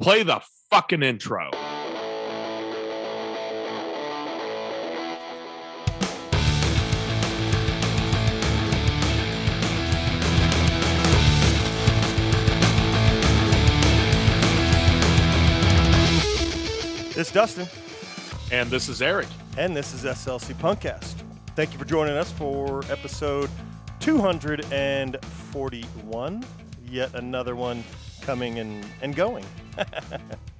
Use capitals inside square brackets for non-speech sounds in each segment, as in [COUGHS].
Play the fucking intro. It's Dustin, And this is Eric. and this is SLC Punkcast. Thank you for joining us for episode 241. Yet another one coming and, and going. [LAUGHS]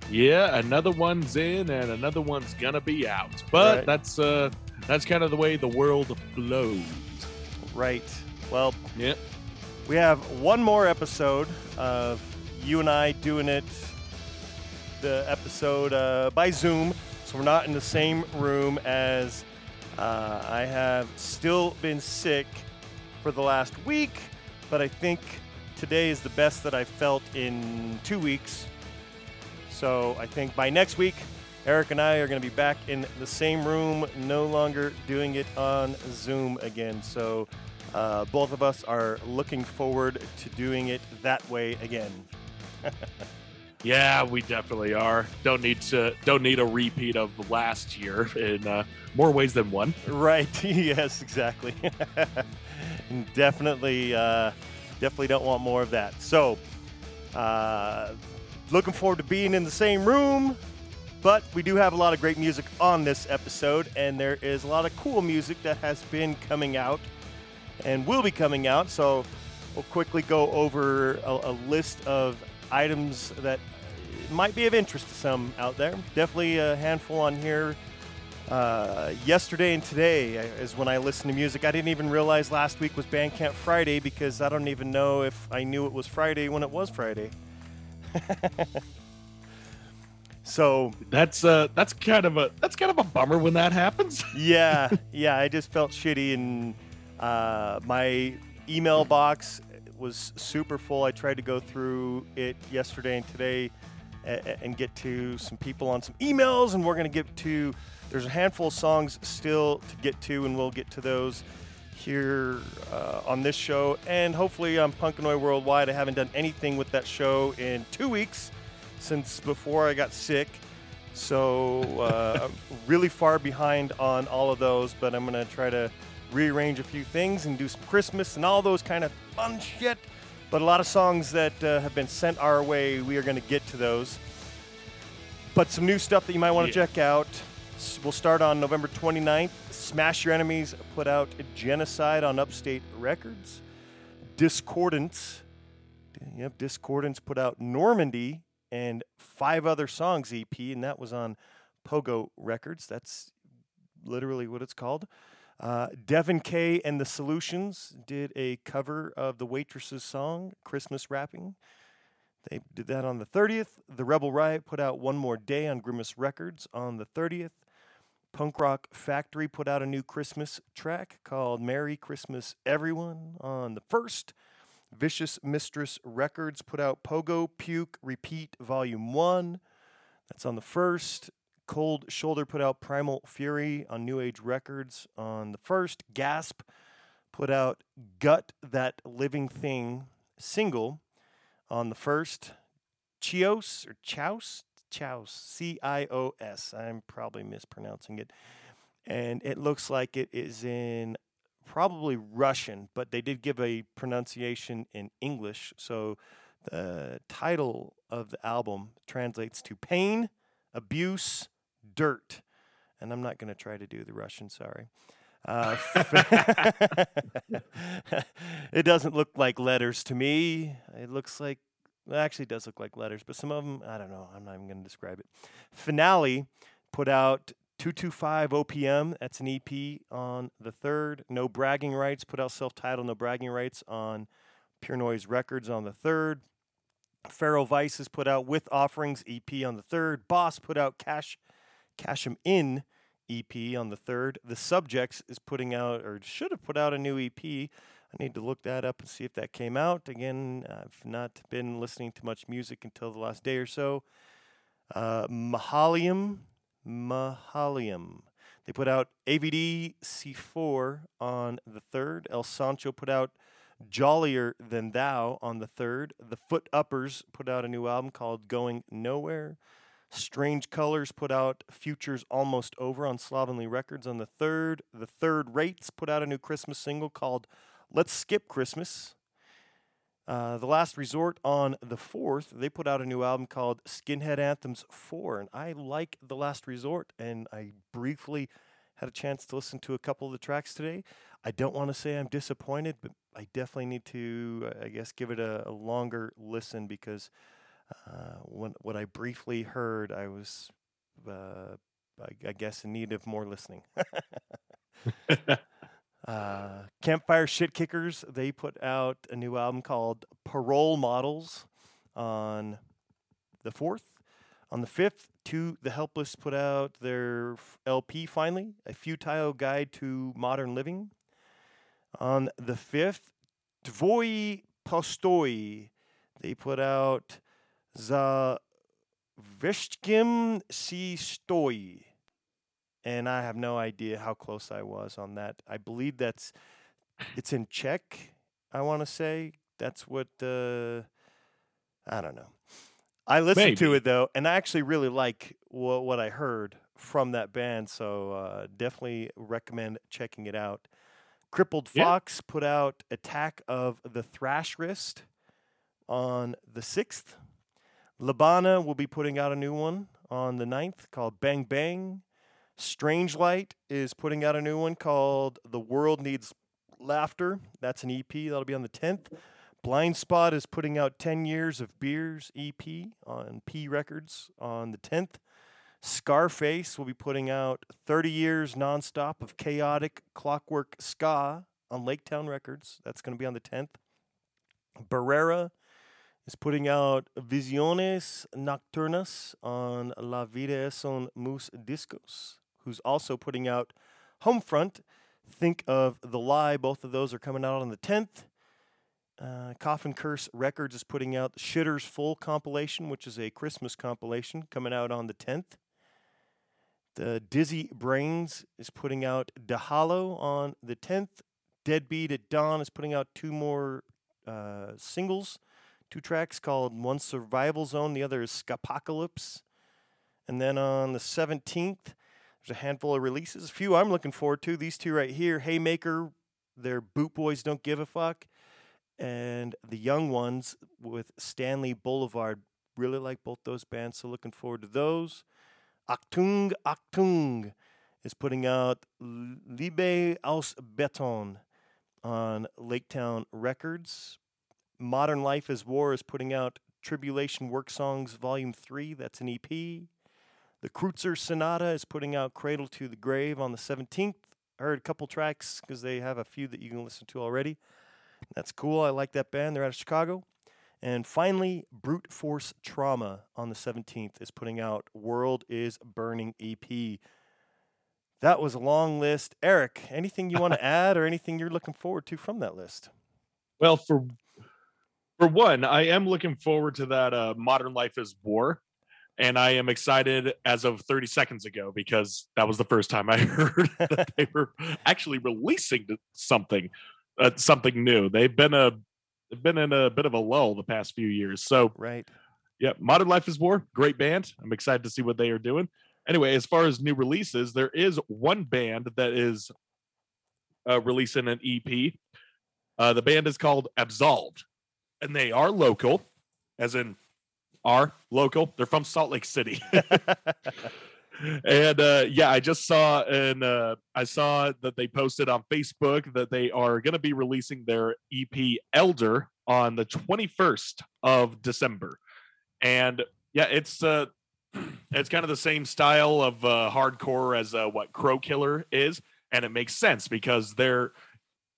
Yeah, another one's in and another one's gonna be out. But Right. that's uh that's kind of the way the world flows. Right. Well, Yeah. we have one more episode of you and I doing it, the episode uh, by Zoom. So we're not in the same room as uh, I have still been sick for the last week, but I think today is the best that I've felt in two weeks. So I think by next week, Eric and I are going to be back in the same room, no longer doing it on Zoom again. So uh, both of us are looking forward to doing it that way again. [LAUGHS] Yeah, we definitely are. Don't need to don't need a repeat of last year in uh, more ways than one. Right. [LAUGHS] yes, exactly. And [LAUGHS] definitely, uh, definitely don't want more of that. So, uh, looking forward to being in the same room. But we do have a lot of great music on this episode, and there is a lot of cool music that has been coming out and will be coming out. So, we'll quickly go over a, a list of items that might be of interest to some out there. Definitely a handful on here uh, yesterday and today is when I listen to music. I didn't even realize last week was Bandcamp Friday because I don't even know if I knew it was Friday when it was Friday. [LAUGHS] so That's uh that's kind of a that's kind of a bummer when that happens. [LAUGHS] yeah, yeah, I just felt shitty and uh, my email box was super full. I tried to go through it yesterday and today and, and get to some people on some emails, and we're going to get to. There's a handful of songs still to get to, and we'll get to those here uh, on this show, and hopefully on Punkanoid Worldwide. I haven't done anything with that show in two weeks since before I got sick. So uh, [LAUGHS] I'm really far behind on all of those, but I'm gonna try to rearrange a few things and do some Christmas and all those kind of fun shit. But a lot of songs that uh, have been sent our way, we are gonna get to those. But some new stuff that you might want to Yeah. check out. We'll start on November 29th. Smash Your Enemies put out Genocide on Upstate Records. Discordance, yep, Discordance put out Normandy and five other songs EP, and that was on Pogo Records. That's literally what it's called. Uh, Devin K and the Solutions did a cover of the Waitresses' song, Christmas Wrapping. They did that on the 30th. The Rebel Riot put out One More Day on Grimace Records on the 30th. Punk Rock Factory put out a new Christmas track called Merry Christmas Everyone on the 1st. Vicious Mistress Records put out Pogo Puke Repeat Volume 1. That's on the 1st. Cold Shoulder put out Primal Fury on New Age Records on the 1st. Gasp put out Gut That Living Thing single on the 1st. Chios or Chaos? Chaos. C I O S. I'm probably mispronouncing it. And it looks like it is in probably Russian, but they did give a pronunciation in English. So the title of the album translates to Pain, Abuse, Dirt. And I'm not going to try to do the Russian, sorry. Uh, [LAUGHS] [LAUGHS] it doesn't look like letters to me. It looks like, well, actually, does look like letters, but some of them, I don't know. I'm not even going to describe it. Finale put out 225 OPM. That's an EP on the third. No Bragging Rights put out self titled No Bragging Rights on Pure Noise Records on the third. Pharaoh Vices put out With Offerings EP on the third. Boss put out Cash Cash 'em In EP on the third. The Subjects is putting out, or should have put out a new EP. I need to look that up and see if that came out. Again, I've not been listening to much music until the last day or so. Uh, Mahalium, Mahalium. They put out AVD C4 on the third. El Sancho put out Jollier Than Thou on the third. The Foot Uppers put out a new album called Going Nowhere. Strange Colors put out Futures Almost Over on Slovenly Records on the third. The Third Rates put out a new Christmas single called Let's Skip Christmas. Uh, the Last Resort on the fourth, they put out a new album called Skinhead Anthems 4. And I like The Last Resort, and I briefly had a chance to listen to a couple of the tracks today. I don't want to say I'm disappointed, but I definitely need to, uh, I guess, give it a, a longer listen because uh, when what I briefly heard, I was, uh, I, I, guess, in need of more listening. [LAUGHS] [LAUGHS] uh, Campfire Shit Kickers, they put out a new album called Parole Models on the 4th. On the 5th, two, The Helpless put out their LP finally, A Futile Guide to Modern Living. On the 5th, Dvoy Postoi, they put out za Vishkim si stoi. And I have no idea how close I was on that. I believe that's it's in Czech, I want to say. That's what uh I don't know. I listened Maybe. to it though, and I actually really like what, what I heard from that band. So uh, definitely recommend checking it out. Crippled Fox yeah. put out Attack of the Thrash Wrist on the 6th. Labana will be putting out a new one on the 9th called Bang Bang. Strange Light is putting out a new one called The World Needs Laughter. That's an EP. That'll be on the 10th. Blind Spot is putting out 10 Years of Beers EP on P Records on the 10th. Scarface will be putting out 30 Years Nonstop of Chaotic Clockwork Ska on Laketown Records. That's going to be on the 10th. Barrera is putting out Visiones Nocturnas on La Vida Es Un Mus Discos, who's also putting out Homefront. Think of The Lie. Both of those are coming out on the 10th. Uh, Coffin Curse Records is putting out Shitter's Full compilation, which is a Christmas compilation coming out on the 10th. The Dizzy Brains is putting out Dahalo on the 10th. Deadbeat at Dawn is putting out two more uh, singles two tracks called one Survival Zone, the other is Skapocalypse. And then on the 17th, there's a handful of releases. A few I'm looking forward to. These two right here Haymaker, their Boot Boys Don't Give a Fuck, and the Young Ones with Stanley Boulevard. Really like both those bands, so looking forward to those. Achtung, Achtung is putting out Liebe aus Beton on Laketown Records. Modern Life is War is putting out Tribulation Work Songs Volume 3. That's an EP. The Kreutzer Sonata is putting out Cradle to the Grave on the 17th. I heard a couple tracks because they have a few that you can listen to already. That's cool. I like that band. They're out of Chicago. And finally, Brute Force Trauma on the 17th is putting out World is Burning EP. That was a long list. Eric, anything you want to [LAUGHS] add or anything you're looking forward to from that list? Well, for for one, I am looking forward to that uh, Modern Life is War. And I am excited as of 30 seconds ago because that was the first time I [LAUGHS] heard that they were actually releasing something, uh, something new. They've been a, they've been in a bit of a lull the past few years. So, right, yeah, Modern Life is War, great band. I'm excited to see what they are doing. Anyway, as far as new releases, there is one band that is uh, releasing an EP. Uh, the band is called Absolved and they are local, as in are local. They're from Salt Lake City. [LAUGHS] [LAUGHS] and uh, yeah, I just saw and uh, I saw that they posted on Facebook that they are going to be releasing their EP Elder on the 21st of December. And yeah, it's uh, it's kind of the same style of uh, hardcore as uh, what Crowkiller is, and it makes sense because they're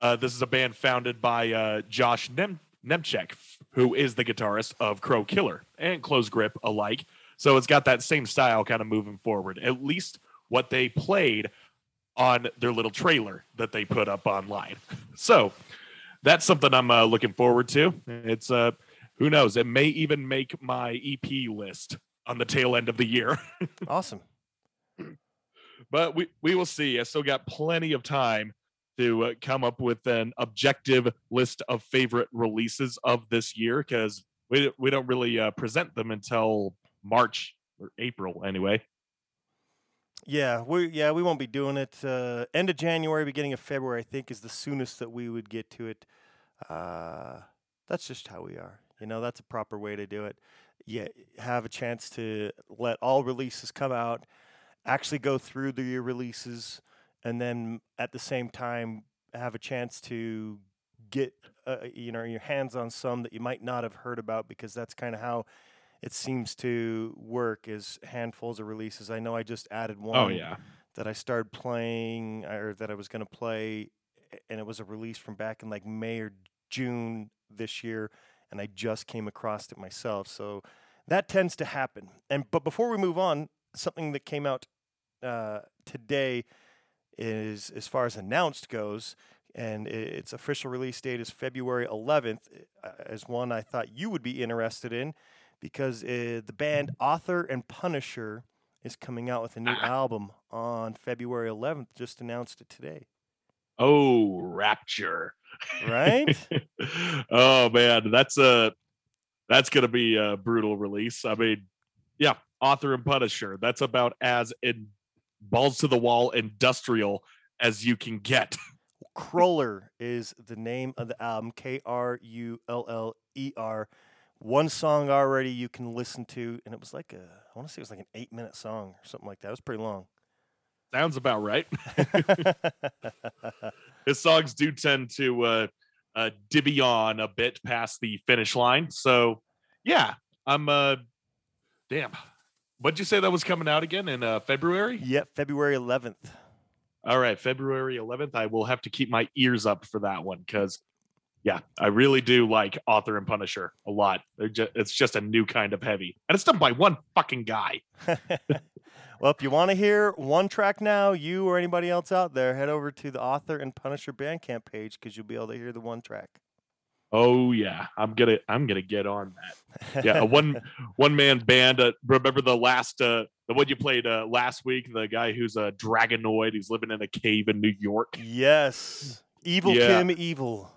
uh, this is a band founded by uh, Josh Nem- Nemchek, who is the guitarist of Crow Killer and Close Grip alike. So it's got that same style kind of moving forward. At least what they played on their little trailer that they put up online. [LAUGHS] So that's something I'm uh, looking forward to. It's uh, who knows? It may even make my EP list on the tail end of the year. [LAUGHS] awesome. But we we will see. I still got plenty of time to uh, come up with an objective list of favorite releases of this year because we we don't really uh, present them until March or April anyway. Yeah, we yeah we won't be doing it. Uh, end of January, beginning of February, I think, is the soonest that we would get to it. Uh, that's just how we are. You know, that's a proper way to do it. Yeah, have a chance to let all releases come out, actually go through the releases, and then at the same time have a chance to get uh, you know your hands on some that you might not have heard about because that's kind of how it seems to work is handfuls of releases. I know I just added one Oh yeah, that I started playing or that I was going to play and it was a release from back in like May or June this year and I just came across it myself. So that tends to happen. And but before we move on, something that came out uh, today is as far as announced goes and its official release date is February 11th uh, as one I thought you would be interested in because uh, the band Author and Punisher is coming out with a new Ah. [LAUGHS] album on February 11th. Just announced it today, oh Rapture. right? [LAUGHS] oh man, that's a that's gonna be a brutal release. I mean, yeah, author and Punisher. That's about as in balls to the wall industrial as you can get. [LAUGHS] Krüller is the name of the album. K R U L L E R. One song already you can listen to, and it was like a I want to say it was like an eight minute song or something like that. It was pretty long. Sounds about right. [LAUGHS] [LAUGHS] His songs do tend to uh, uh, divvy on a bit past the finish line. So yeah, I'm uh, damn. What'd you say that was coming out again in uh, February? yep, February 11th. All right, February 11th. I will have to keep my ears up for that one because, yeah, I really do like Author and Punisher a lot. They're ju- it's just a new kind of heavy, and it's done by one fucking guy. [LAUGHS] [LAUGHS] well, if you want to hear one track now, you or anybody else out there, head over to the Author and Punisher Bandcamp page because you'll be able to hear the one track. Oh yeah, I'm gonna I'm gonna get on that. Yeah, a one [LAUGHS] one man band. Uh, remember the last uh, the one you played uh, last week? The guy who's a dragonoid. He's living in a cave in New York. yes. Evil Yeah. Kim Evil.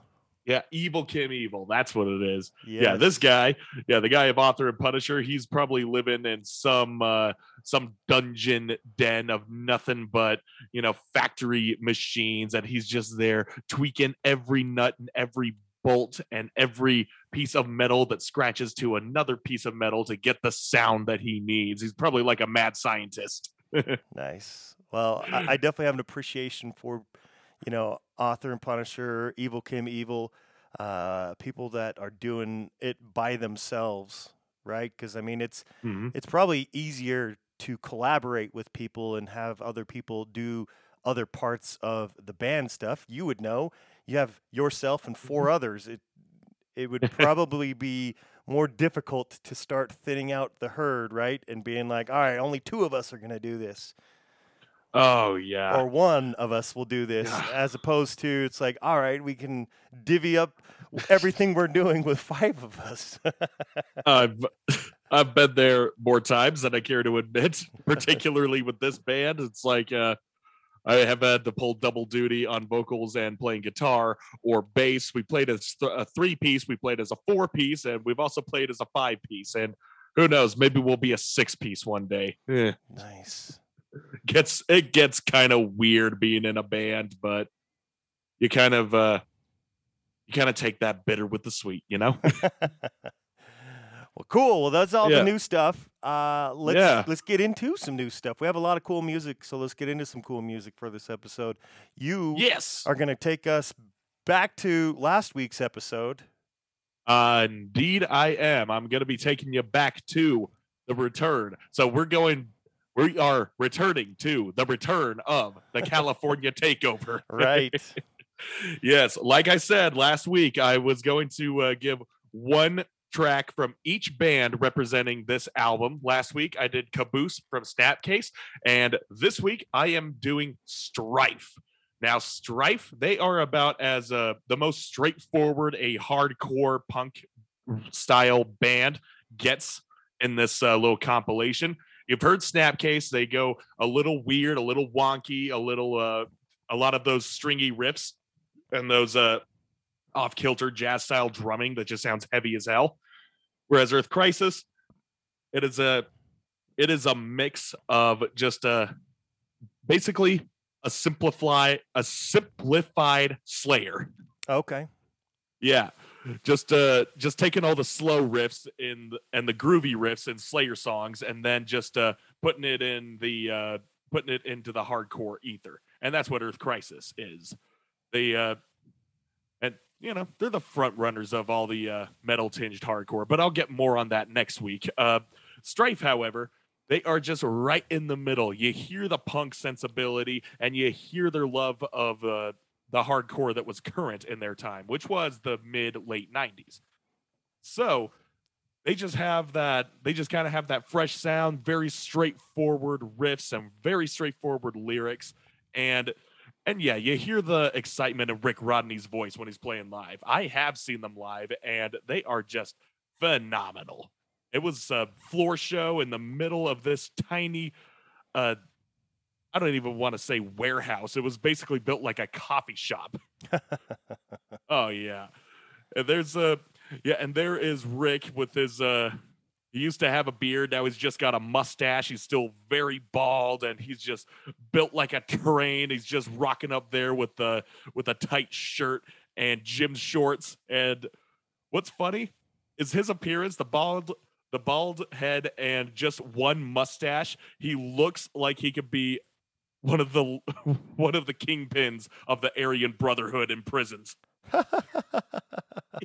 Yeah, Evil Kim Evil. That's what it is. Yes. yeah this guy yeah the guy of author and punisher he's probably living in some uh some dungeon den of nothing but you know factory machines and he's just there tweaking every nut and every bolt and every piece of metal that scratches to another piece of metal to get the sound that he needs he's probably like a mad scientist [LAUGHS] Nice. Well, I, I definitely have an appreciation for, you know, author and Punisher, Evil Kim Evil, uh, people that are doing it by themselves, right? Because I mean, it's Mhm. it's probably easier to collaborate with people and have other people do other parts of the band stuff. You would know. You have yourself and four others. It it would [LAUGHS] probably be more difficult to start thinning out the herd, right? And being like, all right, only two of us are going to do this oh yeah or one of us will do this as opposed to it's like all right we can divvy up [LAUGHS] everything we're doing with five of us [LAUGHS] I've I've been there more times than I care to admit, particularly with this band. It's like uh, I have had to pull double duty on vocals and playing guitar or bass. We played as th- a three piece, we played as a four piece, and we've also played as a five piece. And who knows, maybe we'll be a six piece one day. Eh, nice gets it gets kind of weird being in a band, but you kind of uh, you kind of take that bitter with the sweet, you know. [LAUGHS] well cool well that's all Yeah. the new stuff uh let's Yeah. let's get into some new stuff we have a lot of cool music so let's get into some cool music for this episode you yes. are going to take us back to last week's episode Uh, indeed, I am. I'm going to be taking you back to the return. So we're going, we are returning to the return of the [LAUGHS] California takeover. right [LAUGHS] yes, like I said last week, I was going to uh, give one track from each band representing this album. Last week, I did Caboose from Snapcase, and this week, I am doing Strife. Now, Strife, they are about as uh, the most straightforward a hardcore punk style band gets in this uh, little compilation. You've heard Snapcase; they go a little weird, a little wonky, a little uh, a lot of those stringy riffs and those uh off kilter jazz style drumming that just sounds heavy as hell. Whereas Earth Crisis, it is a it is a mix of just a basically a simplify a simplified Slayer. Okay. Yeah, just uh, just taking all the slow riffs in the, and the groovy riffs in Slayer songs, and then just uh, putting it in the uh, putting it into the hardcore ether, and that's what Earth Crisis is. They uh, you know they're the front runners of all the uh, metal tinged hardcore, but I'll get more on that next week. Uh, Strife, however, they are just right in the middle. You hear the punk sensibility, and you hear their love of uh, the hardcore that was current in their time, which was the mid late 90s. So they just have that, they just kind of have that fresh sound, very straightforward riffs and very straightforward lyrics. And and yeah, you hear the excitement of Rick Rodney's voice when he's playing live. I have seen them live and they are just phenomenal. It was a floor show in the middle of this tiny uh I don't even want to say warehouse. It was basically built like a coffee shop. [LAUGHS] oh yeah. And there's a yeah, and there is Rick with his uh he used to have a beard, now he's just got a mustache. He's still very bald and he's just built like a train. He's just rocking up there with the with a tight shirt and gym shorts. And what's funny is his appearance, the bald the bald head and just one mustache. He looks like he could be one of the [LAUGHS] one of the kingpins of the Aryan Brotherhood in prisons. [LAUGHS]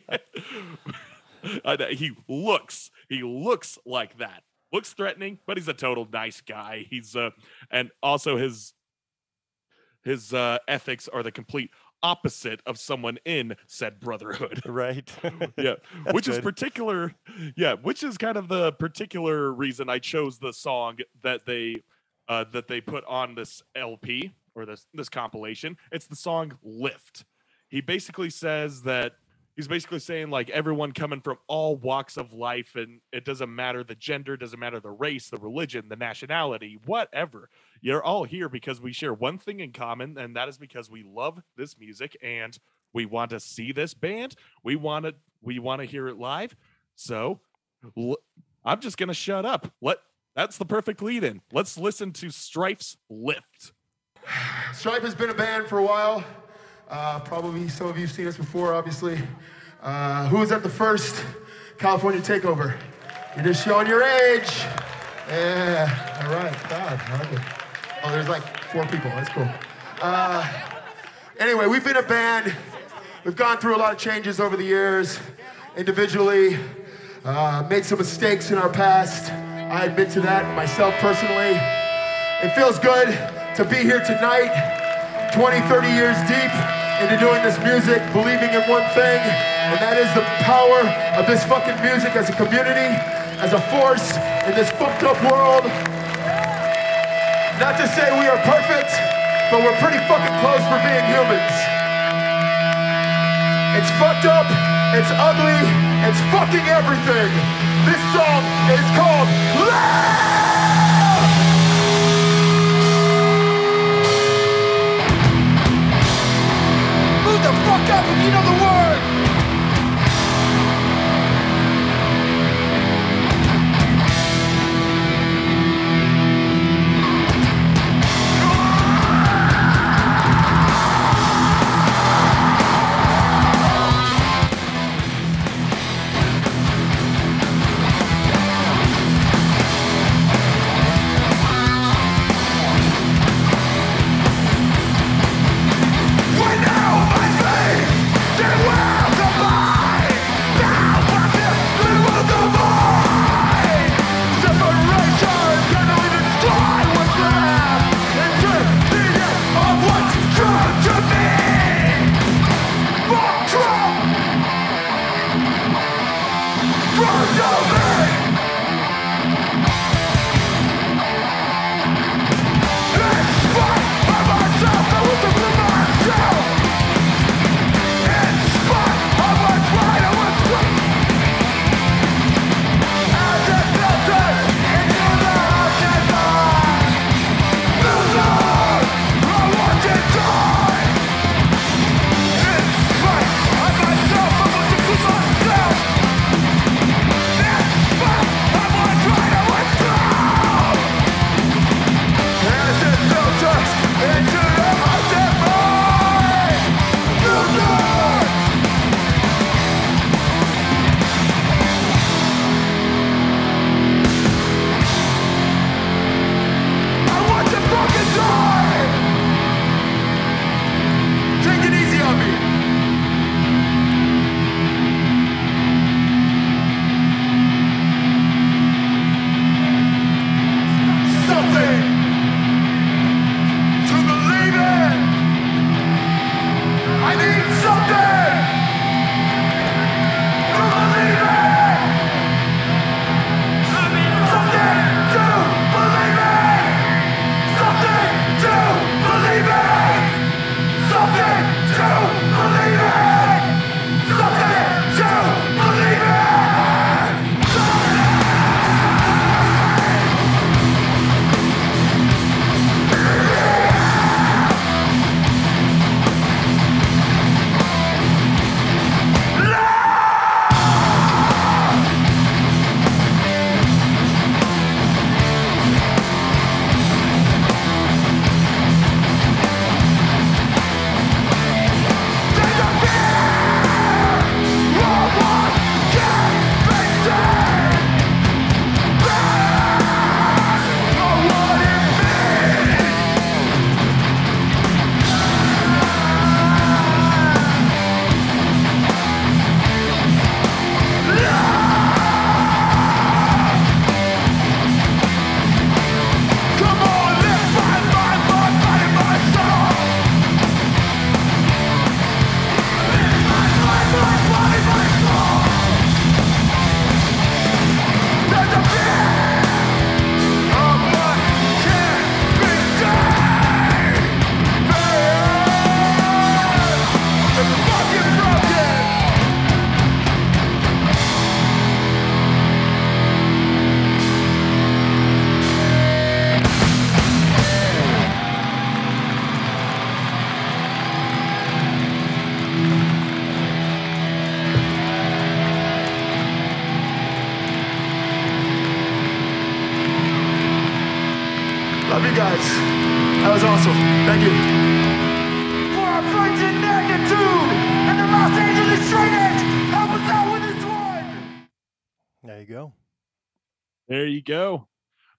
[LAUGHS] [LAUGHS] he looks he looks like that. Looks threatening, but he's a total nice guy. He's uh and also his his uh ethics are the complete opposite of someone in said brotherhood. [LAUGHS] Right. [LAUGHS] yeah. Which is particular yeah, which is kind of the particular reason I chose the song that they uh, that they put on this LP or this this compilation. It's the song "Lift." He basically says that he's basically saying like everyone coming from all walks of life, and it doesn't matter the gender, doesn't matter the race, the religion, the nationality, whatever. You're all here because we share one thing in common, and that is because we love this music and we want to see this band. We want to we want to hear it live. So l- I'm just gonna shut up. Let that's the perfect lead in. Let's listen to Strife's Lift. [SIGHS] Strife has been a band for a while. Uh, probably some of you have seen us before, obviously. Uh, who was at the first California takeover? You're just showing your age. Yeah, all right. God, I like it. Oh, there's like four people. That's cool. Uh, anyway, we've been a band. We've gone through a lot of changes over the years, individually, uh, made some mistakes in our past. I admit to that myself personally. It feels good to be here tonight, 20, 30 years deep into doing this music, believing in one thing, and that is the power of this fucking music as a community, as a force in this fucked up world. Not to say we are perfect, but we're pretty fucking close for being humans. It's fucked up, it's ugly, it's fucking everything. This song is called Move you know the word!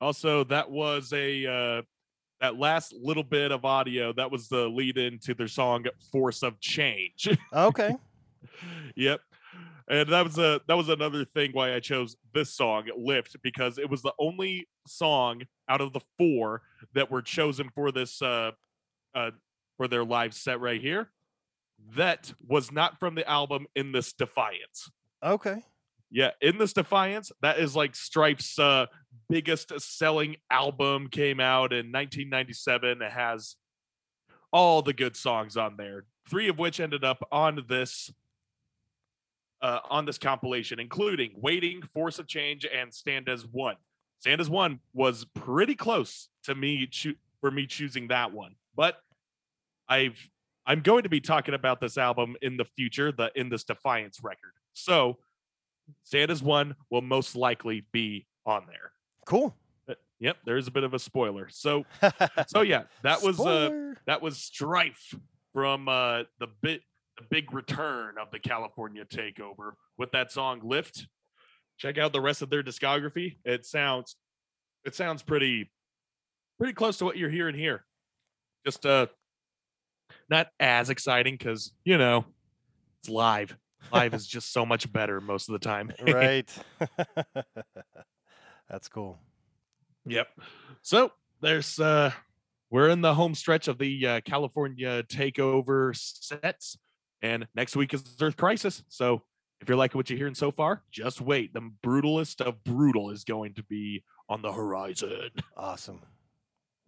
Also, that was a uh, that last little bit of audio. That was the lead in to their song "Force of Change." Okay. [LAUGHS] yep. And that was a that was another thing why I chose this song "Lift" because it was the only song out of the four that were chosen for this uh, uh, for their live set right here that was not from the album "In This Defiance." Okay. Yeah, in this Defiance, that is like Strife's uh, biggest selling album. Came out in 1997. It has all the good songs on there. Three of which ended up on this uh, on this compilation, including "Waiting," "Force of Change," and "Stand as One." "Stand as One" was pretty close to me choo- for me choosing that one, but I've I'm going to be talking about this album in the future, the "In This Defiance" record. So Stand as one will most likely be on there. Cool. Uh, Yep, there's a bit of a spoiler. So [LAUGHS] so yeah, that was uh that was Strife from uh the bit the big return of the California takeover with that song Lift. Check out the rest of their discography. It sounds it sounds pretty pretty close to what you're hearing here. Just uh not as exciting because you know it's live. Live is [LAUGHS] just so much better most of the time. right. [LAUGHS] That's cool. Yep. So there's uh we're in the home stretch of the uh, California takeover sets, and next week is Earth Crisis. So if you're liking what you're hearing so far, just wait. The brutalest of brutal is going to be on the horizon. [LAUGHS] Awesome.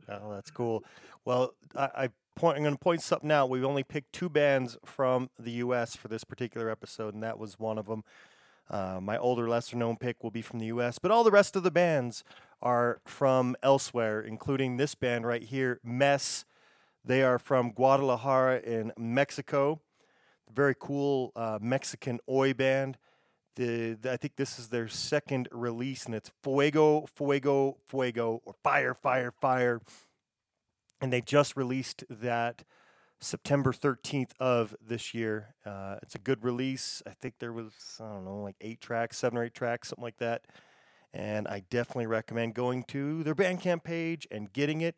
Oh, that's cool. Well, I, I point. I'm going to point something out. We've only picked two bands from the U.S. for this particular episode, and that was one of them. Uh, my older, lesser-known pick will be from the U.S., but all the rest of the bands are from elsewhere, including this band right here, Mess. They are from Guadalajara in Mexico. Very cool uh, Mexican oi band. The, the- I think this is their second release, and it's Fuego, Fuego, Fuego, or Fire, Fire, Fire. And they just released that September 13th of this year. Uh, it's a good release. I think there was, I don't know, like eight tracks, seven or eight tracks, something like that. And I definitely recommend going to their Bandcamp page and getting it.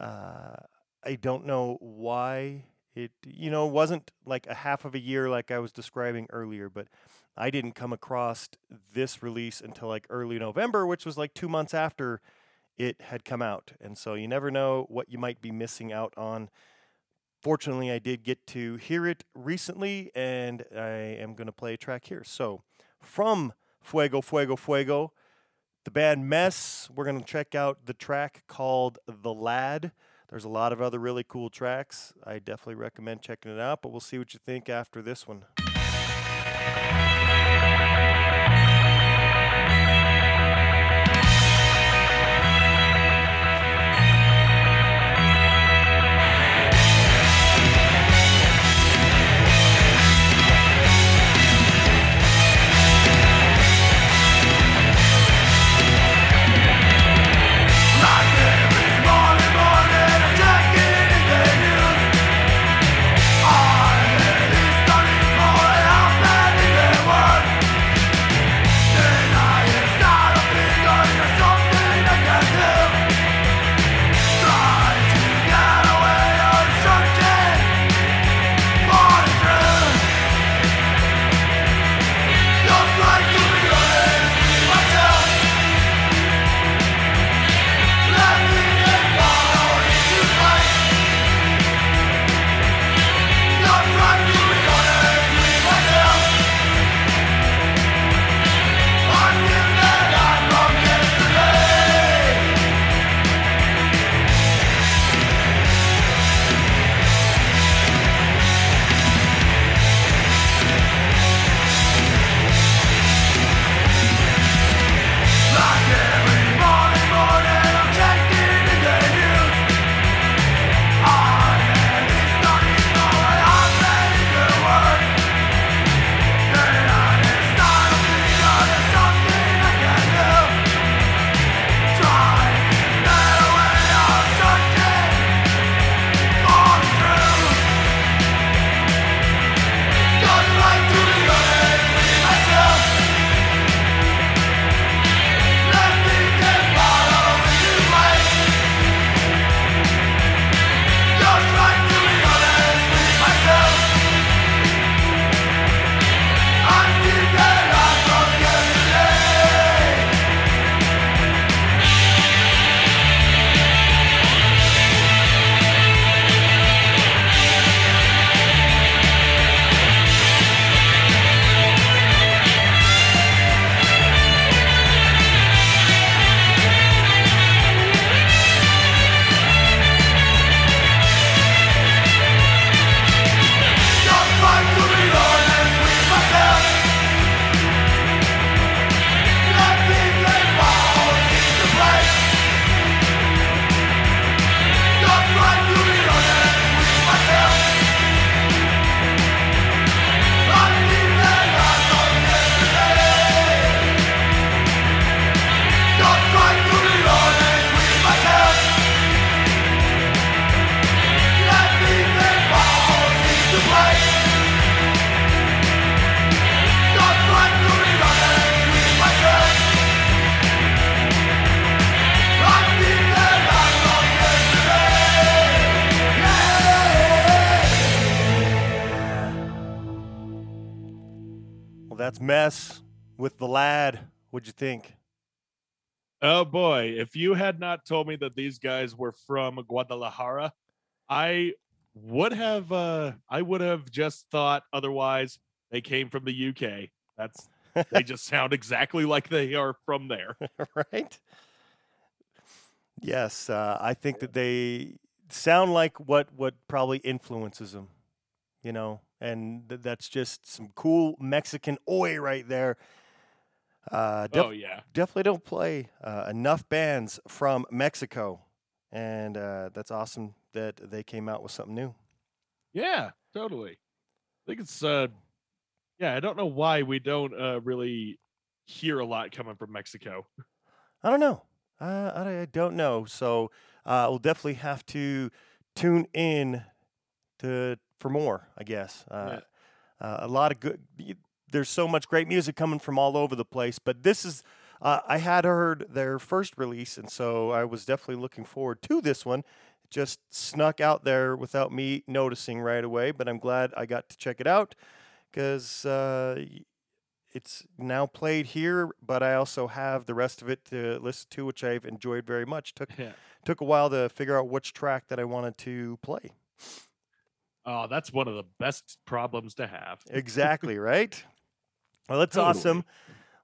Uh, I don't know why it, you know, wasn't like a half of a year like I was describing earlier, but I didn't come across this release until like early November, which was like two months after it had come out. And so you never know what you might be missing out on. Fortunately, I did get to hear it recently, and I am going to play a track here. So, from Fuego, Fuego, Fuego, the band Mess, we're going to check out the track called The Lad. There's a lot of other really cool tracks. I definitely recommend checking it out, but we'll see what you think after this one. What'd you think? Oh boy, if you had not told me that these guys were from Guadalajara, I would have uh I would have just thought otherwise they came from the UK. That's they [LAUGHS] just sound exactly like they are from there. [LAUGHS] right? Yes, uh, I think that they sound like what what probably influences them, you know, and th- that's just some cool Mexican oi right there. Uh, def- oh yeah. definitely don't play uh, enough bands from Mexico, and uh, that's awesome that they came out with something new. Yeah, totally. I think it's uh yeah, I don't know why we don't uh really hear a lot coming from Mexico. I don't know. Uh, I, I don't know. So uh, we'll definitely have to tune in to for more. I guess uh, uh, a lot of good. There's so much great music coming from all over the place, but this is. Uh, I had heard their first release, and so I was definitely looking forward to this one. It just snuck out there without me noticing right away, but I'm glad I got to check it out because uh, it's now played here, but I also have the rest of it to listen to, which I've enjoyed very much. Took [LAUGHS] Yeah. took a while to figure out which track that I wanted to play. Oh, that's one of the best problems to have. Exactly, right? Well, that's Totally. awesome.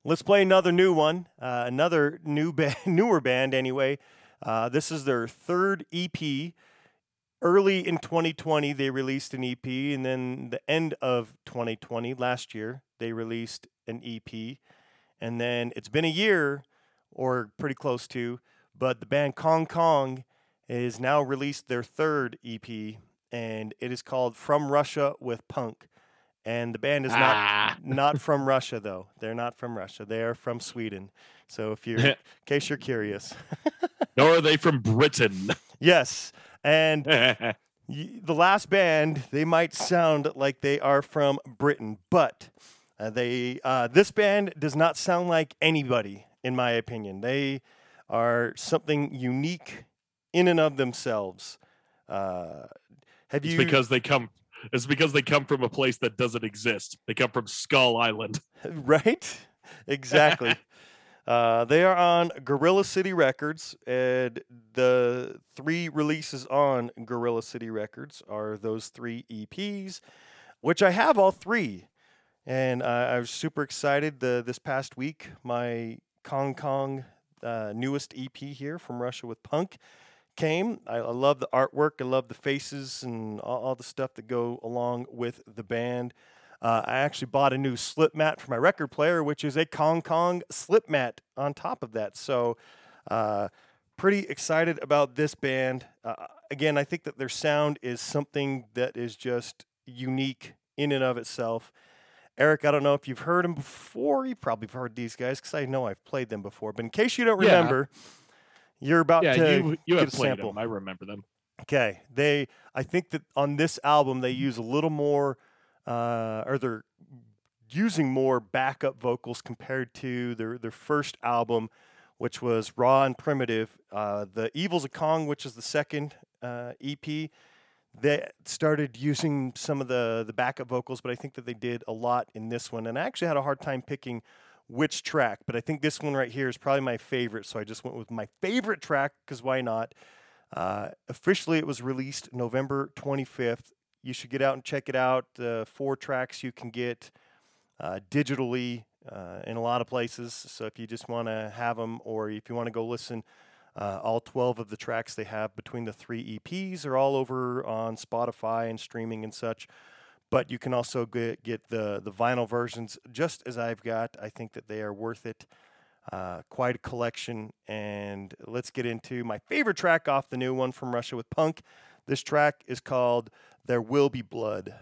Let's play another new one, uh, another new [LAUGHS] band, newer band anyway. Uh, this is their third EP. Early in 2020, they released an EP, and then the end of 2020, last year, they released an EP. And then it's been a year, or pretty close to, but the band Kong Kong is now released their third EP, and it is called From Russia with Punk. And the band is not Ah. [LAUGHS] not from Russia though. They're not from Russia. They are from Sweden. So if you're in case you're curious. [LAUGHS] Nor are they from Britain. [LAUGHS] yes. And y- the last band, they might sound like they are from Britain, but uh, they uh, this band does not sound like anybody in my opinion. They are something unique in and of themselves. Uh, have it's you because they come it's because they come from a place that doesn't exist. They come from Skull Island. [LAUGHS] [LAUGHS] right? Exactly. [LAUGHS] uh, they are on Gorilla City Records, and the three releases on Gorilla City Records are those three EPs, which I have all three. And uh, I was super excited. The this past week, my Kong Kong uh, newest EP here from Russia with Punk came. I, I love the artwork. I love the faces and all, all the stuff that go along with the band. Uh, I actually bought a new slip mat for my record player, which is a Kong Kong slip mat on top of that. So, uh, pretty excited about this band. Uh, again, I think that their sound is something that is just unique in and of itself. Eric, I don't know if you've heard them before. You probably have heard these guys because I know I've played them before. But in case you don't Yeah. remember, you're about Yeah, to you you get have a sample. them. I remember them. Okay, they. I think that on this album they use a little more, uh, or they're using more backup vocals compared to their their first album, which was raw and primitive. Uh, the Evils of Kong, which is the second uh, EP, they started using some of the the backup vocals, but I think that they did a lot in this one. And I actually had a hard time picking which track, but I think this one right here is probably my favorite. So I just went with my favorite track because why not? Uh, officially, it was released November 25th. You should get out and check it out. The four tracks you can get uh, digitally uh, in a lot of places. So if you just want to have them, or if you want to go listen, uh, all 12 of the tracks they have between the three EPs are all over on Spotify and streaming and such. But you can also get, get the, the vinyl versions just as I've got. I think that they are worth it. Uh, quite a collection. And let's get into my favorite track off the new one from Russia with Punk. This track is called There Will Be Blood.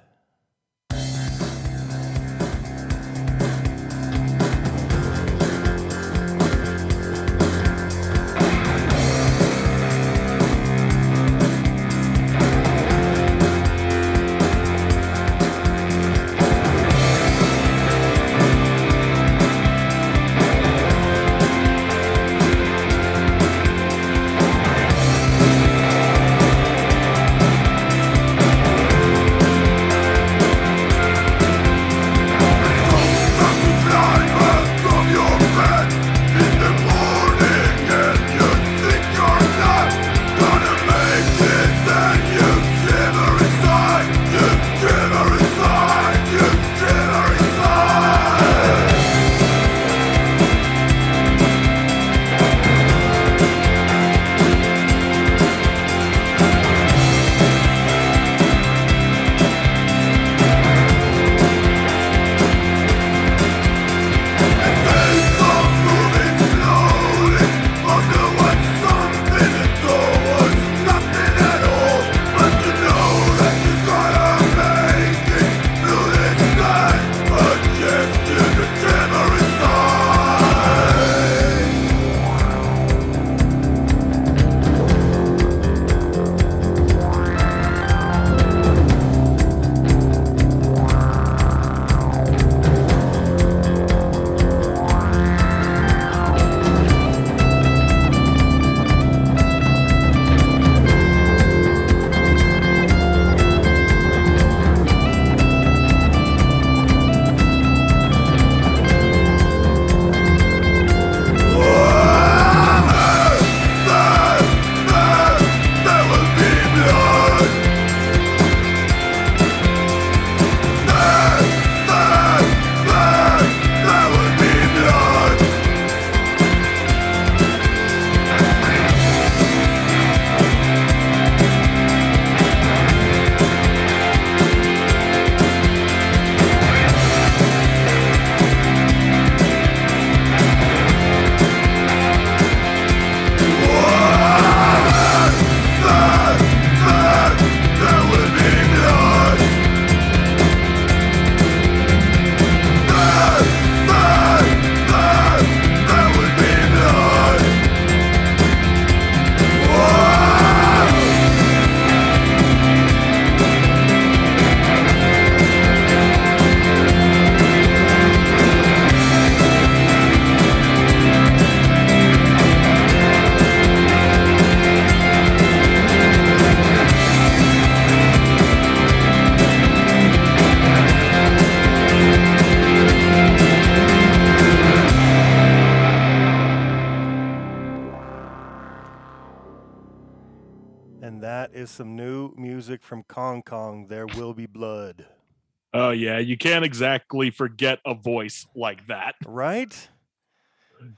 You can't exactly forget a voice like that. Right?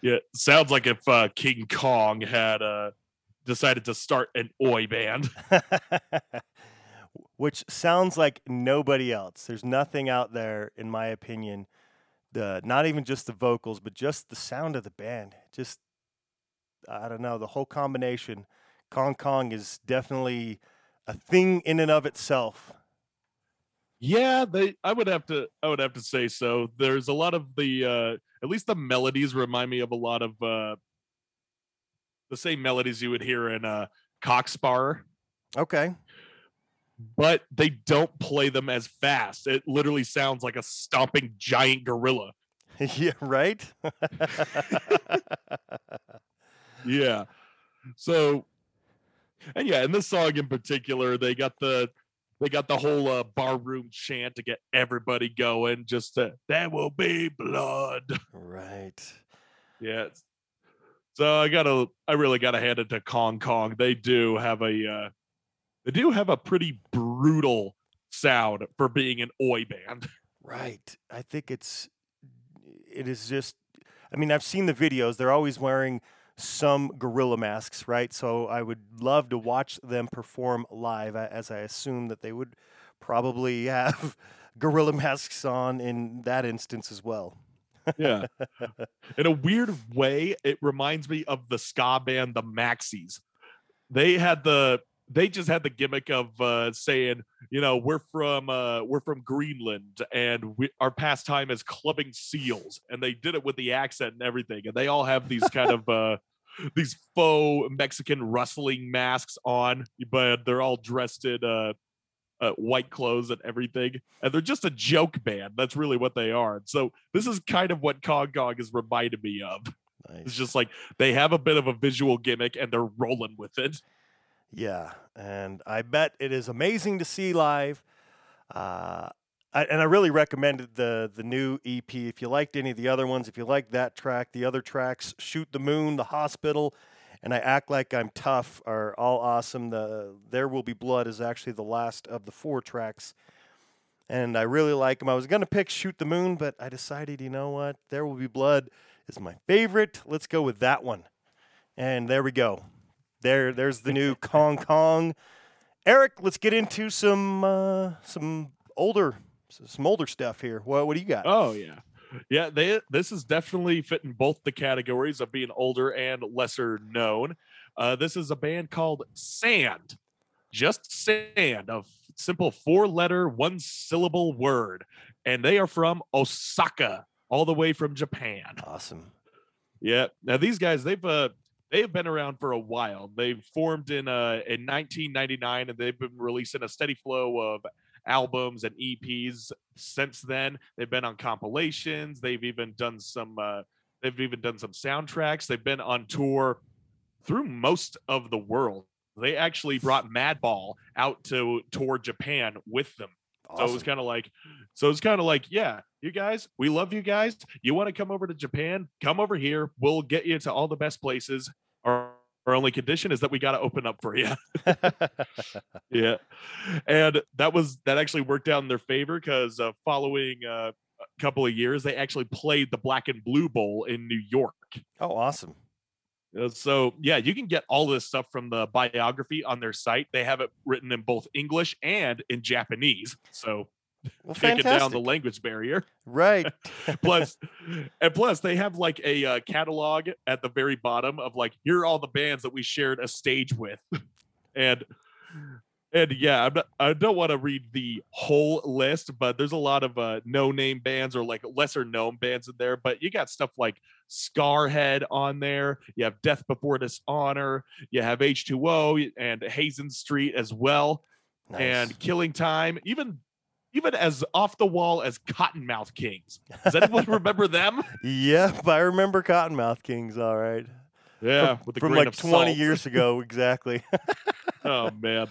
Yeah, sounds like if uh, King Kong had uh, decided to start an oi band. [LAUGHS] Which sounds like nobody else. There's nothing out there, in my opinion. The not even just the vocals, but just the sound of the band. Just I don't know, the whole combination. Kong Kong is definitely a thing in and of itself. Yeah, they. I would have to. I would have to say so. There's a lot of the. uh At least the melodies remind me of a lot of uh the same melodies you would hear in uh Cock Sparrer, Okay. but they don't play them as fast. It literally sounds like a stomping giant gorilla. [LAUGHS] yeah, right? [LAUGHS] Yeah. So, and yeah, in this song in particular, they got the they got the whole uh, barroom chant to get everybody going. Just to, there will be blood. right. Yeah. So I gotta, I really gotta hand it to Kong Kong. They do have a, uh, they do have a pretty brutal sound for being an oi band. Right. I think it's it is just I mean, I've seen the videos. They're always wearing some gorilla masks, right? So I would love to watch them perform live as I assume that they would probably [LAUGHS] have gorilla masks on in that instance as well. Yeah. [LAUGHS] In a weird way, it reminds me of the ska band the Maxis. They had the they just had the gimmick of uh, saying, you know, we're from uh, we're from Greenland and we, our pastime is clubbing seals, and they did it with the accent and everything, and they all have these kind of [LAUGHS] uh, these faux Mexican rustling masks on, but they're all dressed in uh, uh, white clothes and everything, and they're just a joke band. That's really what they are. So this is kind of what Kong Kong has reminded me of. Nice. It's just like they have a bit of a visual gimmick and they're rolling with it. Yeah, and I bet it is amazing to see live. Uh, I, and I really recommended the the new EP. If you liked any of the other ones, if you liked that track, the other tracks, "Shoot the Moon," "The Hospital," and "I Act Like I'm Tough" are all awesome. The "There Will Be Blood" is actually the last of the four tracks, and I really like them. I was gonna pick "Shoot the Moon," but I decided, you know what, "There Will Be Blood" is my favorite. Let's go with that one. And there we go. There, there's the new [LAUGHS] Kong Kong. Eric, let's get into some uh, some older some older stuff here. What what do you got? Oh yeah. Yeah, they this is definitely fitting both the categories of being older and lesser known. Uh, this is a band called Sand. Just Sand, a simple four letter, one syllable word. And they are from Osaka, all the way from Japan. Awesome. Yeah. Now these guys, they've uh they have been around for a while. They've formed in uh in 1999 and they've been releasing a steady flow of albums and EPs since then. They've been on compilations. They've even done some uh they've even done some soundtracks. They've been on tour through most of the world. They actually brought Madball out to tour Japan with them. So it was kind of like, so it's kind of like, yeah, you guys, we love you guys. You want to come over to Japan? Come over here. We'll get you to all the best places. Our, only condition is that we got to open up for you. [LAUGHS] [LAUGHS] yeah, and that was that actually worked out in their favor because uh, following uh, a couple of years, they actually played the Black and Blue Bowl in New York. oh, awesome. Uh, So yeah, you can get all this stuff from the biography on their site. They have it written in both English and in Japanese. So Well, taking down the language barrier. right. [LAUGHS] Plus, and plus, they have like a uh, catalog at the very bottom of like here are all the bands that we shared a stage with, and and yeah, I'm not, I don't want to read the whole list, but there's a lot of uh, no name bands or like lesser known bands in there. But you got stuff like Scarhead on there. You have Death Before Dishonor. You have H2O and Hazen Street as well Nice. and Killing Time, even even as off the wall as Cottonmouth Kings. Does anyone [LAUGHS] remember them? yep, I remember Cottonmouth Kings. All right. Yeah, with a From like 20 salt. years ago, [LAUGHS] exactly. Oh man,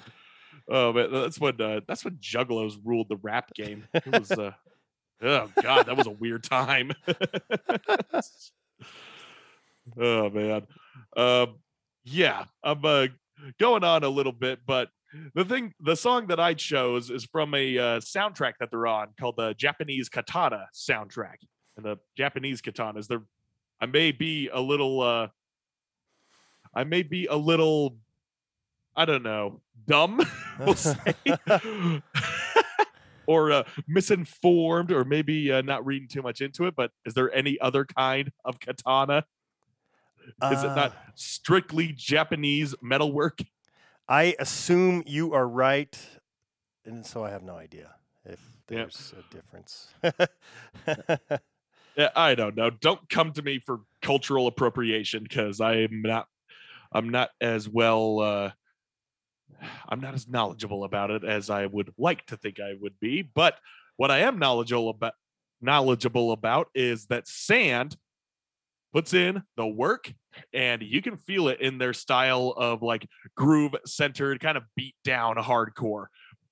oh man, that's when uh, that's when Juggalos ruled the rap game. It was uh, [LAUGHS] oh god, that was a weird time. oh man, um, yeah, I'm uh, going on a little bit, but the thing, the song that I chose is from a uh, soundtrack that they're on called the Japanese Katana soundtrack. And the Japanese katanas, they're, I may be a little, uh, I may be a little, I don't know, dumb, [LAUGHS] we'll say, [LAUGHS] [LAUGHS] or uh, misinformed, or maybe uh, not reading too much into it. But is there any other kind of katana? Is it Uh, not strictly Japanese metalwork? I assume you are right, and so I have no idea if Yep. there's a difference. [LAUGHS] Yeah, I don't know. Don't come to me for cultural appropriation because I am not. I'm not as well. Uh, I'm not as knowledgeable about it as I would like to think I would be. But what I am knowledgeable about, knowledgeable about, is that Sand puts in the work, and you can feel it in their style of like groove centered, kind of beat down hardcore.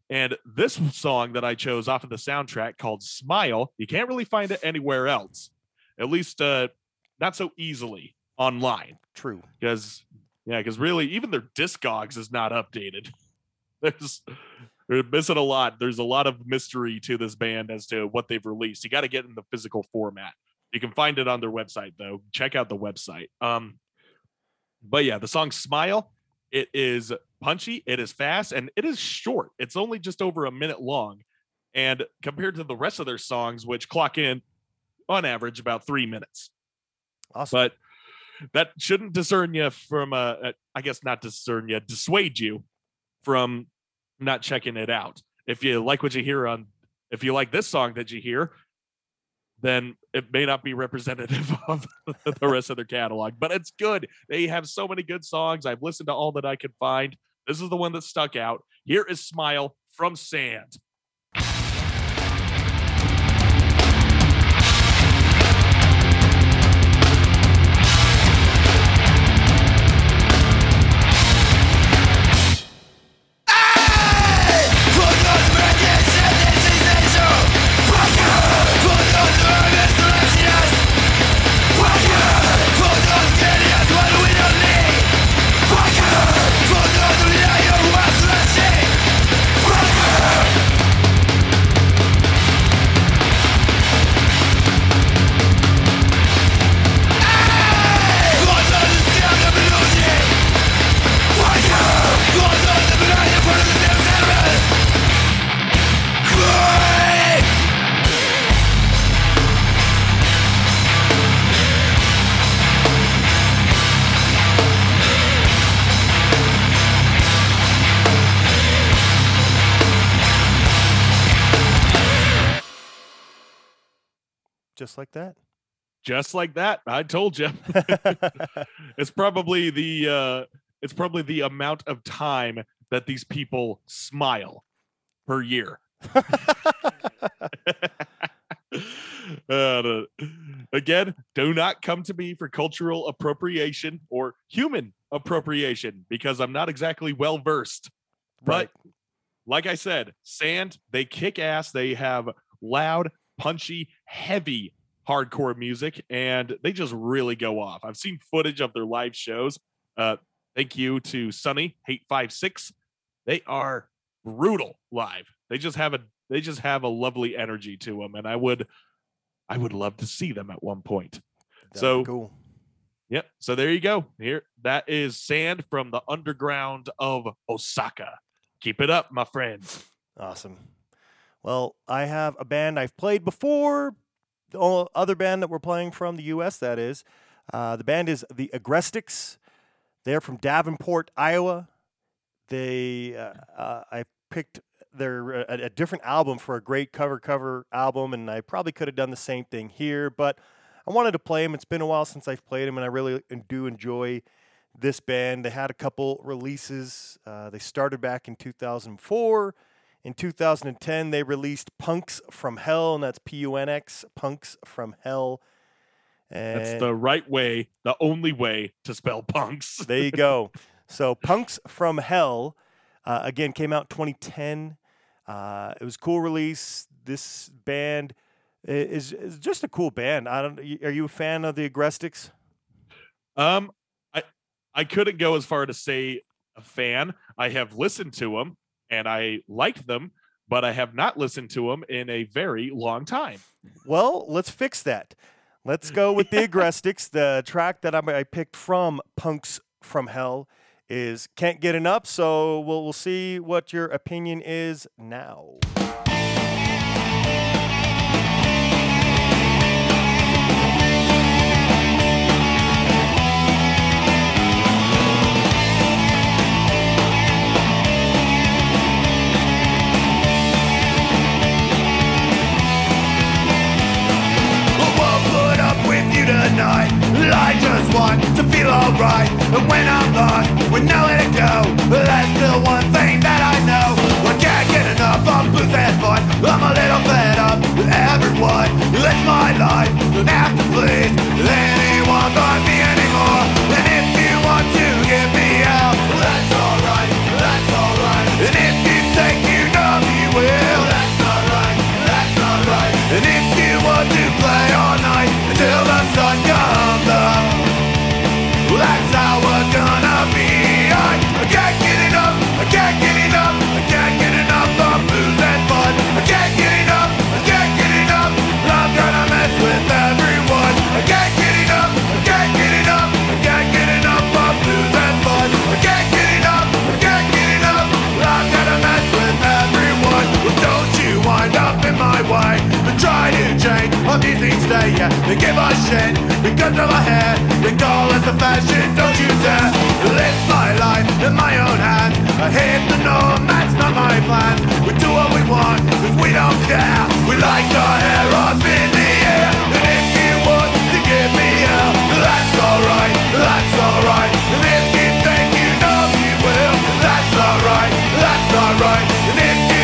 And this song that I chose off of the soundtrack called Smile, you can't really find it anywhere else. At least uh not so easily online. True. Because yeah, because really even their discogs is not updated. [LAUGHS] There's they're missing a lot. There's a lot of mystery to this band as to what they've released. You got to get in the physical format. You can find it on their website though. Check out the website. Um but yeah, the song Smile, it is punchy, it is fast, and it is short. It's only just over a minute long. And compared to the rest of their songs, which clock in on average about three minutes. Awesome. But that shouldn't discern you from, uh, uh, I guess not discern you, dissuade you from not checking it out. If you like what you hear on, if you like this song that you hear, then it may not be representative [LAUGHS] of the rest of their catalog, but it's good. They have so many good songs. I've listened to all that I could find. This is the one that stuck out. Here is Smile from Sand. Just like that. Just like that. I told you. [LAUGHS] [LAUGHS] it's probably the uh it's probably the amount of time that these people smile per year. [LAUGHS] Uh, again, do not come to me for cultural appropriation or human appropriation because I'm not exactly well versed. right. But like I said, Sand, they kick ass. They have loud, punchy, heavy hardcore music, and they just really go off. I've seen footage of their live shows. Uh, thank you to Sunny Hate Five Six. They are brutal live. They just have a they just have a lovely energy to them, and I would I would love to see them at one point. That'd so- cool. Yep. So there you go. Here, that is Sand from the underground of Osaka. Keep it up, my friends. Awesome. Well, I have a band I've played before. The other band that we're playing from the U.S. That is, uh, the band is the Agrestics. They're from Davenport, Iowa. They, uh, uh, I picked their a, a different album for a great cover cover album, and I probably could have done the same thing here, but I wanted to play them. It's been a while since I've played them, and I really do enjoy this band. They had a couple releases. Uh, they started back in 2004. In 2010, they released Punx from Hell, and that's P U N X, Punx from Hell. And That's the right way, the only way to spell punks. [LAUGHS] there you go. [LAUGHS] So Punx from Hell, uh, again, came out 2010. Uh, it was a cool release. This band is, is just a cool band. I don't. Are you a fan of the Agrestics? Um, I I couldn't go as far to say a fan. I have listened to them and I liked them, but I have not listened to them in a very long time. Well, let's fix that. Let's go with [LAUGHS] the Agrestics. The track that I, I picked from Punx from Hell is Can't Get Enough. So we'll, we'll see what your opinion is now. With tonight. I just want to feel alright. And when I'm lost, when I let it go, that's the one thing that I know. I can't get enough of booze and fun. I'm a little fed up with everyone. It's my life, don't have to please anyone but me anymore. Change our music stay, yeah. They give a shit because of our hair. They call us a fashion, don't you dare. It's my life in my own hand. I hate the norm, that's not my plan. We do what we want, cause we don't care. We like our hair up in the air. And if you want to give me hell, that's alright, that's alright. And if you think you know me well, that's alright, that's alright. And if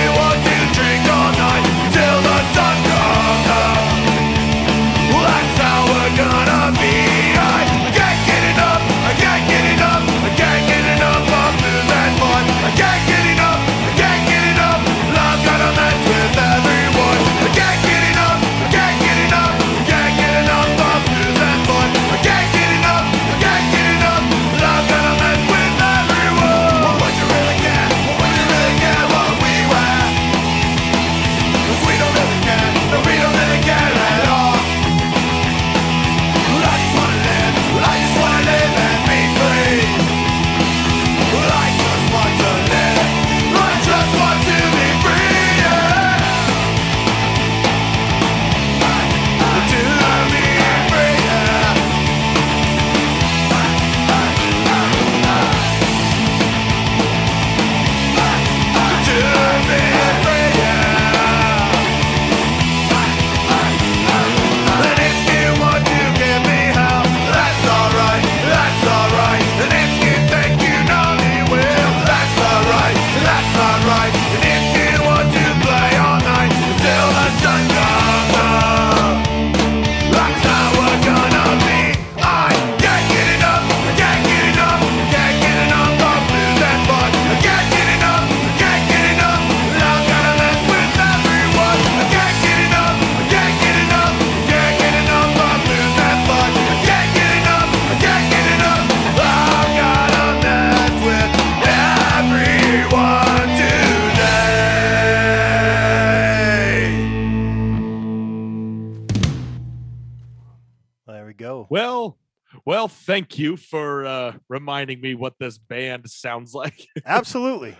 thank you for uh, reminding me what this band sounds [LAUGHS] like. Absolutely.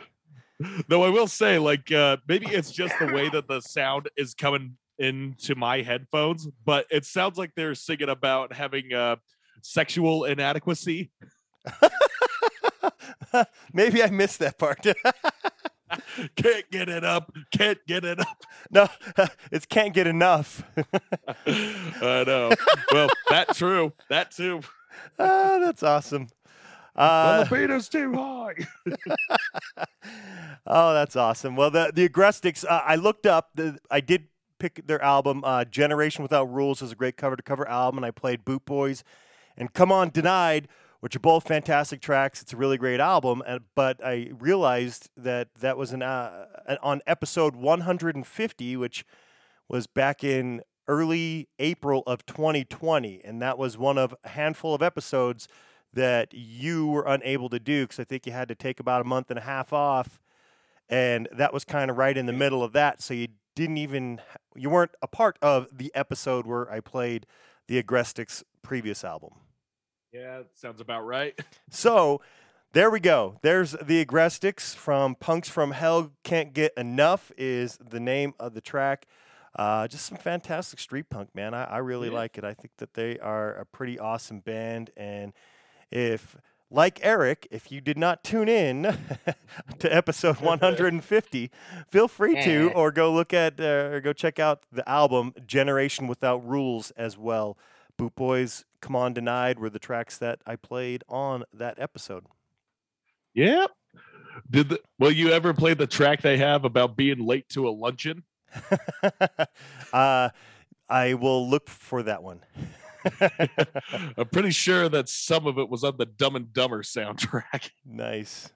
Though I will say, like, uh, maybe it's just the way that the sound is coming into my headphones, but it sounds like they're singing about having uh, sexual inadequacy. [LAUGHS] Maybe I missed that part. [LAUGHS] Can't get it up. Can't get it up. no, it's can't get enough. I know. Well, that true. That too. Ah, that's awesome. Well, Uh, the beat is too high. [LAUGHS] oh, that's awesome. Well, the the Agrestics, uh, I looked up. The, I did pick their album. Uh, Generation Without Rules is a great cover to cover album, and I played Boot Boys and Come On Denied, which are both fantastic tracks. It's a really great album. And, but I realized that that was an, uh, an on episode 150, which was back in early April of 2020, and that was one of a handful of episodes that you were unable to do because I think you had to take about a month and a half off, and that was kind of right in the middle of that. So you didn't even you weren't a part of the episode where I played the Agrestics previous album. Yeah, sounds about right. [LAUGHS] So there we go. There's the Agrestics from Punx from Hell Can't Get Enough is the name of the track. Uh, just some fantastic street punk, man. I, I really Yeah. like it. I think that they are a pretty awesome band. And if, like Eric, if you did not tune in [LAUGHS] to episode [LAUGHS] 150, feel free to, or go look at, uh, or go check out the album Generation Without Rules as well. Boot Boys, Come On Denied were the tracks that I played on that episode. Yeah. Did the, will you ever play the track they have about being late to a luncheon? [LAUGHS] uh, I will look for that one. [LAUGHS] I'm pretty sure that some of it was on the Dumb and Dumber soundtrack. [LAUGHS] nice.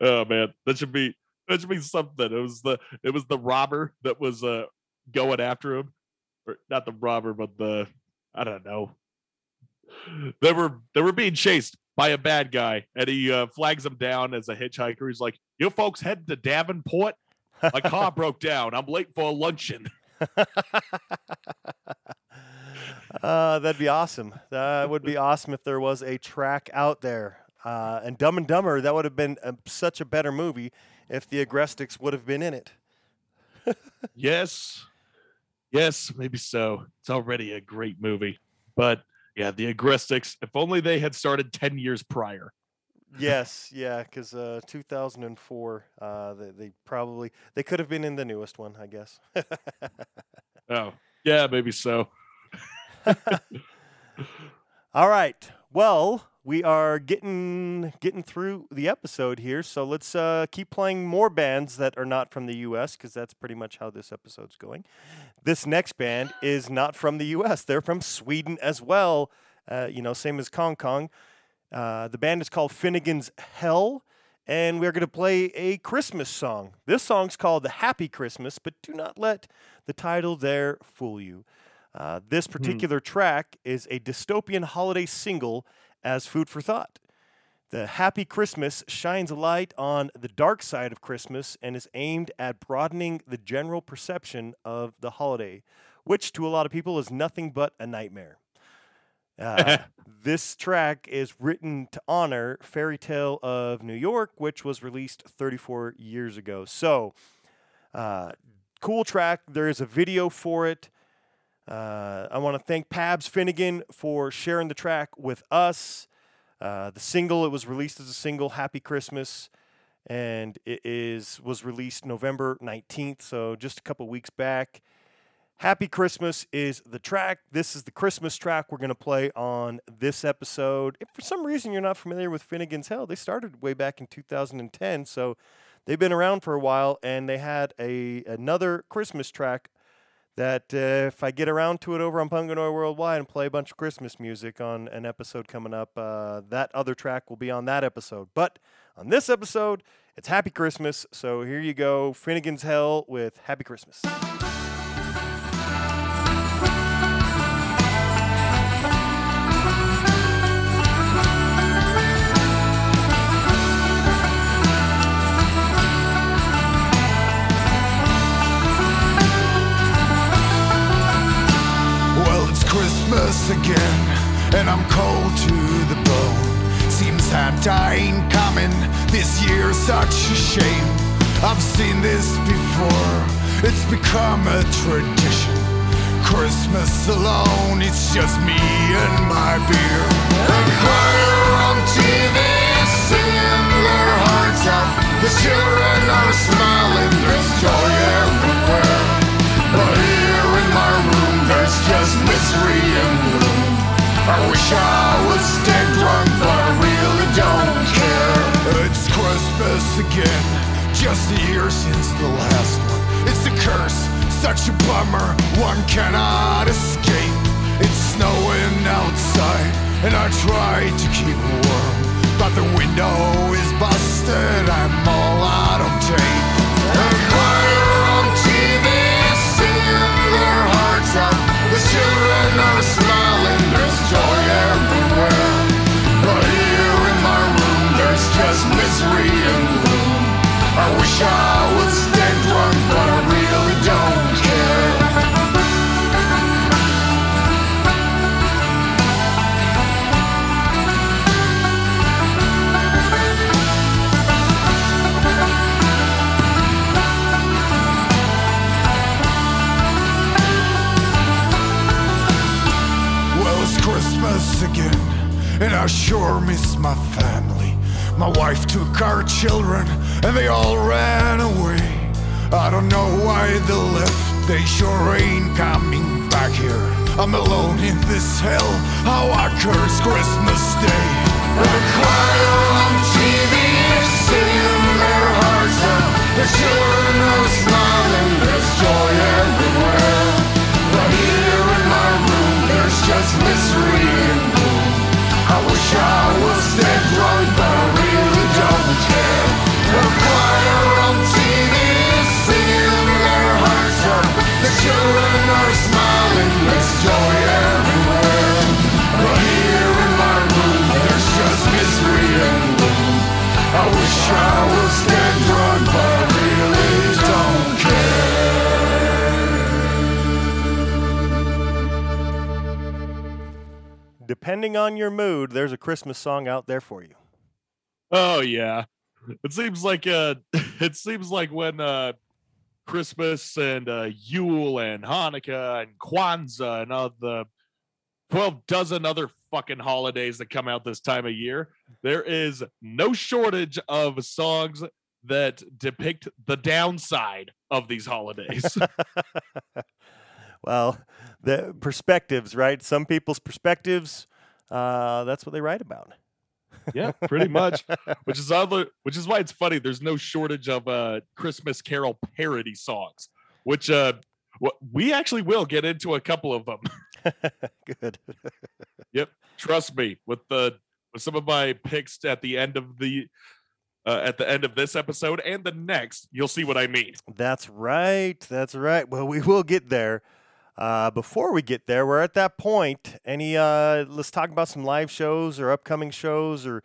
oh man, that should be that should be something. It was the it was the robber that was uh going after him, or not the robber, but the I don't know. They were they were being chased by a bad guy, and he uh, flags them down as a hitchhiker. He's like, "You folks heading to Davenport? My car broke down. I'm late for luncheon." [LAUGHS] Uh, that'd be awesome. That would be awesome if there was a track out there. Uh, and Dumb and Dumber, that would have been a, such a better movie if the Agrestics would have been in it. [LAUGHS] Yes. Yes, maybe so. It's already a great movie. But yeah, the Agrestics, if only they had started 10 years prior. Yes, yeah, because uh, 2004, uh, they, they probably they could have been in the newest one, I guess. Oh, yeah, maybe so. [LAUGHS] All right. Well, we are getting getting through the episode here, so let's uh, keep playing more bands that are not from the U.S. because that's pretty much how this episode's going. This next band is not from the U.S. They're from Sweden as well. Uh, you know, same as Kong Kong. Uh, the band is called Finnegan's Hell, and we're going to play a Christmas song. This song's called The Happy Christmas, but do not let the title there fool you. Uh, this particular track is a dystopian holiday single as food for thought. The Happy Christmas shines a light on the dark side of Christmas and is aimed at broadening the general perception of the holiday, which to a lot of people is nothing but a nightmare. Uh, [LAUGHS] this track is written to honor Fairy Tale of New York, which was released 34 years ago. So, uh, cool track. There is a video for it. Uh, I want to thank Pabs Finnegan for sharing the track with us. Uh, the single, it was released as a single, Happy Christmas, and it is was released November 19th, so just a couple weeks back. Happy Christmas is the track. This is the Christmas track we're going to play on this episode. If for some reason you're not familiar with Finnegan's Hell, they started way back in 2010, so they've been around for a while, and they had a another Christmas track that uh, if I get around to it over on Punganoi Worldwide and play a bunch of Christmas music on an episode coming up, uh, that other track will be on that episode. But on this episode, it's Happy Christmas. So here you go Finnegan's Hell with Happy Christmas. Christmas again, and I'm cold to the bone. Seems Santa ain't coming this year, such a shame. I've seen this before, it's become a tradition. Christmas alone, it's just me and my beer. A choir on TV singing their hearts out. The children are smiling, there's joy everywhere. But there's just misery and gloom. I wish I was dead drunk, but I really don't care. It's Christmas again, just a year since the last one. It's a curse, such a bummer, one cannot escape. It's snowing outside, and I try to keep warm. But the window is busted, I'm all out of tape. I was dead drunk, but I really don't care. Well, it's Christmas again, and I sure miss my family. My wife took our children, and they all ran away. I don't know why they left, they sure ain't coming back here. I'm alone in this hell, how I curse Christmas Day. The choir on TV is singing their hearts out. The children are smiling, there's joy everywhere. But here in my room, there's just misery and gloom. I wish I was Depending on your mood, there's a Christmas song out there for you. Oh yeah. It seems like uh [LAUGHS] it seems like when uh Christmas and uh Yule and Hanukkah and Kwanzaa and all the 12 dozen other fucking holidays that come out this time of year, there is no shortage of songs that depict the downside of these holidays. [LAUGHS] Well, the perspectives, right? Some people's perspectives, uh, that's what they write about. yeah, pretty much. [LAUGHS] Which is oddly, which is why it's funny. There's no shortage of uh Christmas Carol parody songs, which uh we actually will get into a couple of them. [LAUGHS] Good. Yep, trust me. With the with some of my picks at the end of the uh, at the end of this episode and the next, you'll see what I mean. That's right. That's right. Well, we will get there. Uh, before we get there, we're at that point. Any, uh, let's talk about some live shows or upcoming shows or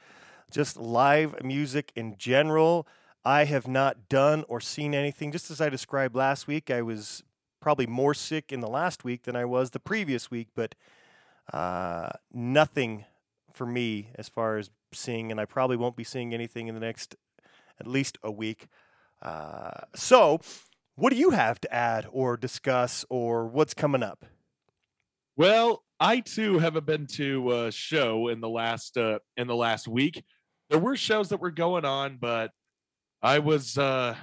just live music in general. I have not done or seen anything. Just as I described last week, I was probably more sick in the last week than I was the previous week, but uh, nothing for me as far as seeing, and I probably won't be seeing anything in the next at least a week. Uh, so, what do you have to add or discuss, or what's coming up? Well, I too haven't been to a show in the last uh in the last week. There were shows that were going on, but I was uh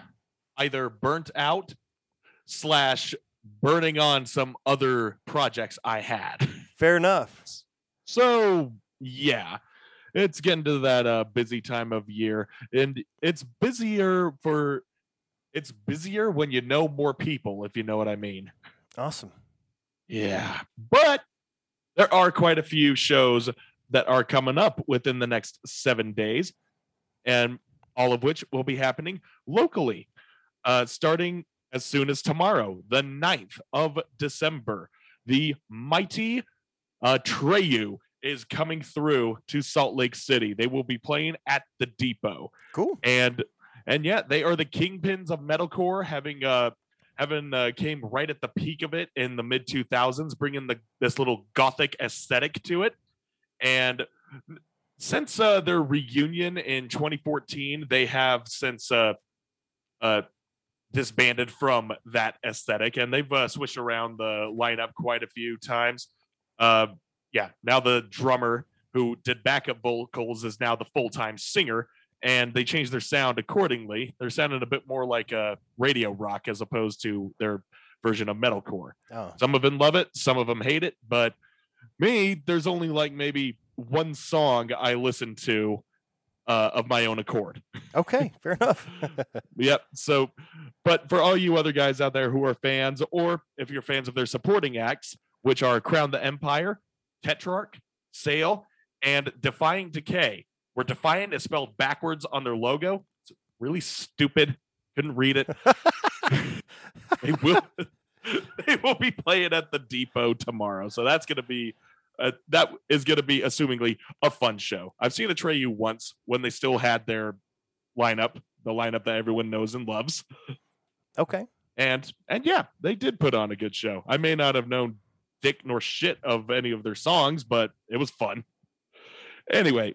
either burnt out slash burning on some other projects I had. [LAUGHS] Fair enough. So yeah, it's getting to that uh, busy time of year, and it's busier for it's busier when you know more people, if you know what I mean. Awesome. Yeah, but there are quite a few shows that are coming up within the next seven days, and all of which will be happening locally, uh, starting as soon as tomorrow, the 9th of December. The mighty uh, Atreyu is coming through to Salt Lake City. They will be playing at the Depot Cool. and and yeah, they are the kingpins of metalcore, having uh having uh, came right at the peak of it in the mid 2000s, bringing the this little gothic aesthetic to it. And since uh, their reunion in 2014, they have since uh, uh, disbanded from that aesthetic, and they've uh, switched around the lineup quite a few times. Uh, yeah, now the drummer who did backup vocals is now the full time singer, and they changed their sound accordingly. They're sounding a bit more like a radio rock as opposed to their version of metalcore. Oh, Some of them love it, some of them hate it, but me, there's only like maybe one song I listen to uh, of my own accord. okay. [LAUGHS] Fair enough. Yep. So, but for all you other guys out there who are fans, or if you're fans of their supporting acts, which are Crown the Empire, Tetrarch, Sail, and Defying Decay, where Defiant is spelled backwards on their logo. It's really stupid. Couldn't read it. [LAUGHS] they will. [LAUGHS] They will be playing at the Depot tomorrow, so that's going to be uh, that is going to be assumingly a fun show. I've seen Atreyu once when they still had their lineup the lineup that everyone knows and loves. Okay. And and yeah, they did put on a good show. I may not have known dick nor shit of any of their songs, but it was fun. Anyway,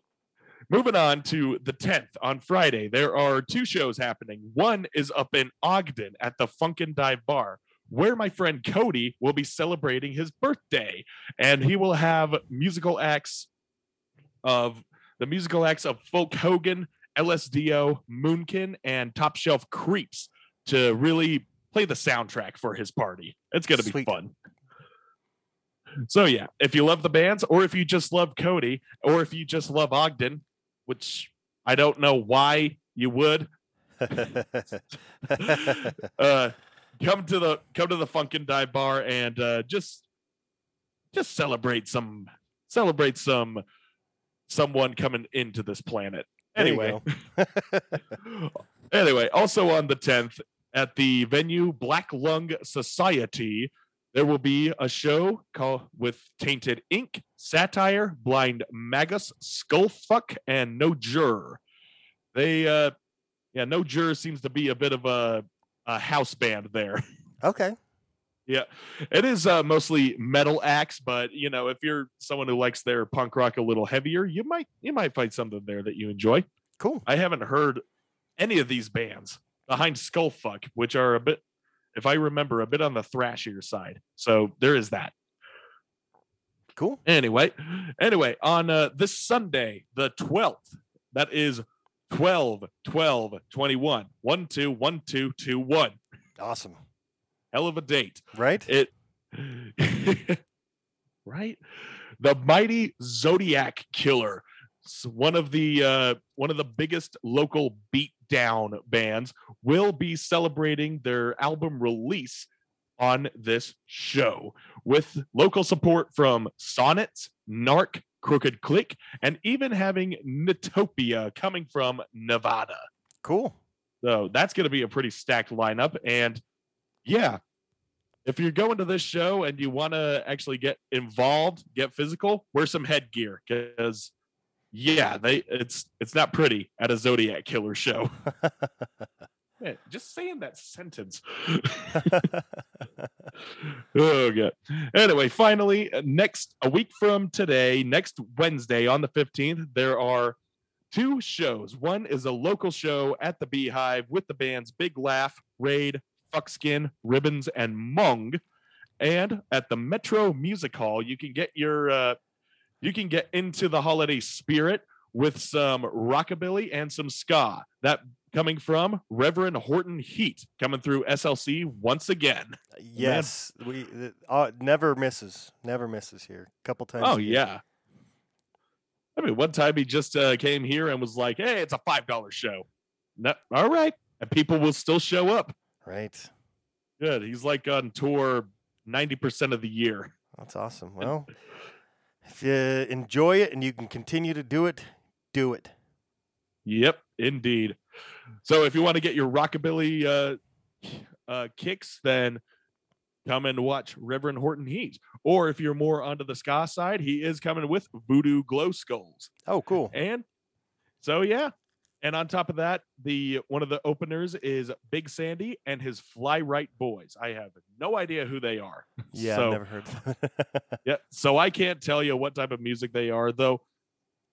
moving on to the 10th on Friday, there are two shows happening. One is up in Ogden at the Funkin' Dive Bar, where my friend Cody will be celebrating his birthday, and he will have musical acts of the musical acts of Folk Hogan, LSDO, Moonkin, and Top Shelf Creeps to really play the soundtrack for his party. It's going to be fun. So yeah, if you love the bands, or if you just love Cody, or if you just love Ogden, which I don't know why you would, [LAUGHS] uh, come to the come to the Funkin' Dive Bar and uh, just just celebrate some celebrate some someone coming into this planet. Anyway, [LAUGHS] anyway, also on the 10th at the venue Black Lung Society, there will be a show called with Tainted Ink, Satire, Blind Magus, Skullfuck, and No Juror. They, uh, yeah, No Juror seems to be a bit of a, a house band there. [LAUGHS] okay. Yeah, it is uh, mostly metal acts, but you know, if you're someone who likes their punk rock a little heavier, you might you might find something there that you enjoy. Cool. I haven't heard any of these bands behind Skullfuck, which are a bit, if I remember, a bit on the thrashier side. So there is that. Cool. Anyway, anyway, on uh, this Sunday, the 12th, that is 12, 12, 21, 1, 2, 1, 2, 2, 1. Awesome. Hell of a date. Right? It [LAUGHS] right? The mighty Zodiac Killer, one of the uh, one of the biggest local beatdown bands, will be celebrating their album release on this show with local support from Sonnets, Narc, Crooked Click, and even having Natopia coming from Nevada. Cool. So that's going to be a pretty stacked lineup. And yeah, if you're going to this show and you want to actually get involved, get physical, wear some headgear because yeah, they it's it's not pretty at a Zodiac Killer show. [LAUGHS] Man, just saying that sentence. [LAUGHS] oh god. Anyway, finally, next a week from today, next Wednesday on the 15th, there are two shows. One is a local show at the Beehive with the bands Big Laugh, Raid, Fuckskin, Ribbons, and Mung. And at the Metro Music Hall, you can get your uh, you can get into the holiday spirit with some rockabilly and some ska. That coming from Reverend Horton Heat, coming through SLC once again. yes. We uh, never misses. Never misses here. A couple times. Oh yeah. I mean, one time he just uh, came here and was like, "Hey, it's a five dollar show." No, all right, and people will still show up. Right. Good. He's like on tour ninety percent of the year. That's awesome. [LAUGHS] Well, if you enjoy it and you can continue to do it, do it. Yep, indeed. So if you want to get your rockabilly uh, uh, kicks, then come and watch Reverend Horton Heat. Or if you're more onto the ska side, he is coming with Voodoo Glow Skulls. Oh, cool. And so yeah. And on top of that, the one of the openers is Big Sandy and his Fly Right Boys. I have no idea who they are. [LAUGHS] Yeah, so, I've never heard. of. [LAUGHS] Yeah, so I can't tell you what type of music they are, though.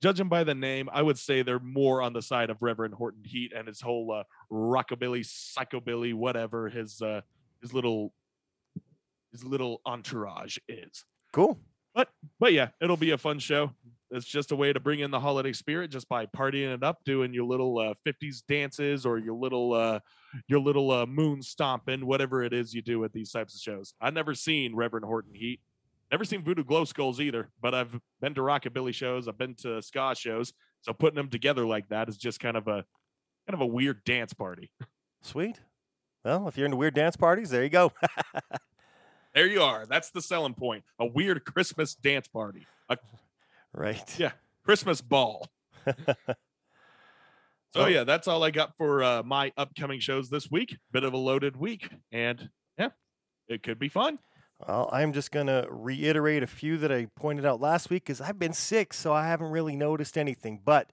Judging by the name, I would say they're more on the side of Reverend Horton Heat and his whole uh, rockabilly, psychobilly, whatever his uh, his little his little entourage is. cool. But But yeah, it'll be a fun show. It's just a way to bring in the holiday spirit just by partying it up, doing your little uh, 50s dances or your little uh, your little uh, moon stomping, whatever it is you do at these types of shows. I've never seen Reverend Horton Heat. Never seen Voodoo Glow Skulls either, but I've been to rockabilly shows. I've been to ska shows. So putting them together like that is just kind of a kind of a weird dance party. Sweet. Well, if you're into weird dance parties, there you go. [LAUGHS] There you are. That's the selling point. A weird Christmas dance party. A right. Yeah. Christmas ball. [LAUGHS] So Oh. yeah, that's all I got for uh, my upcoming shows this week. Bit of a loaded week, and yeah, it could be fun. Well, I'm just going to reiterate a few that I pointed out last week because I've been sick, so I haven't really noticed anything. But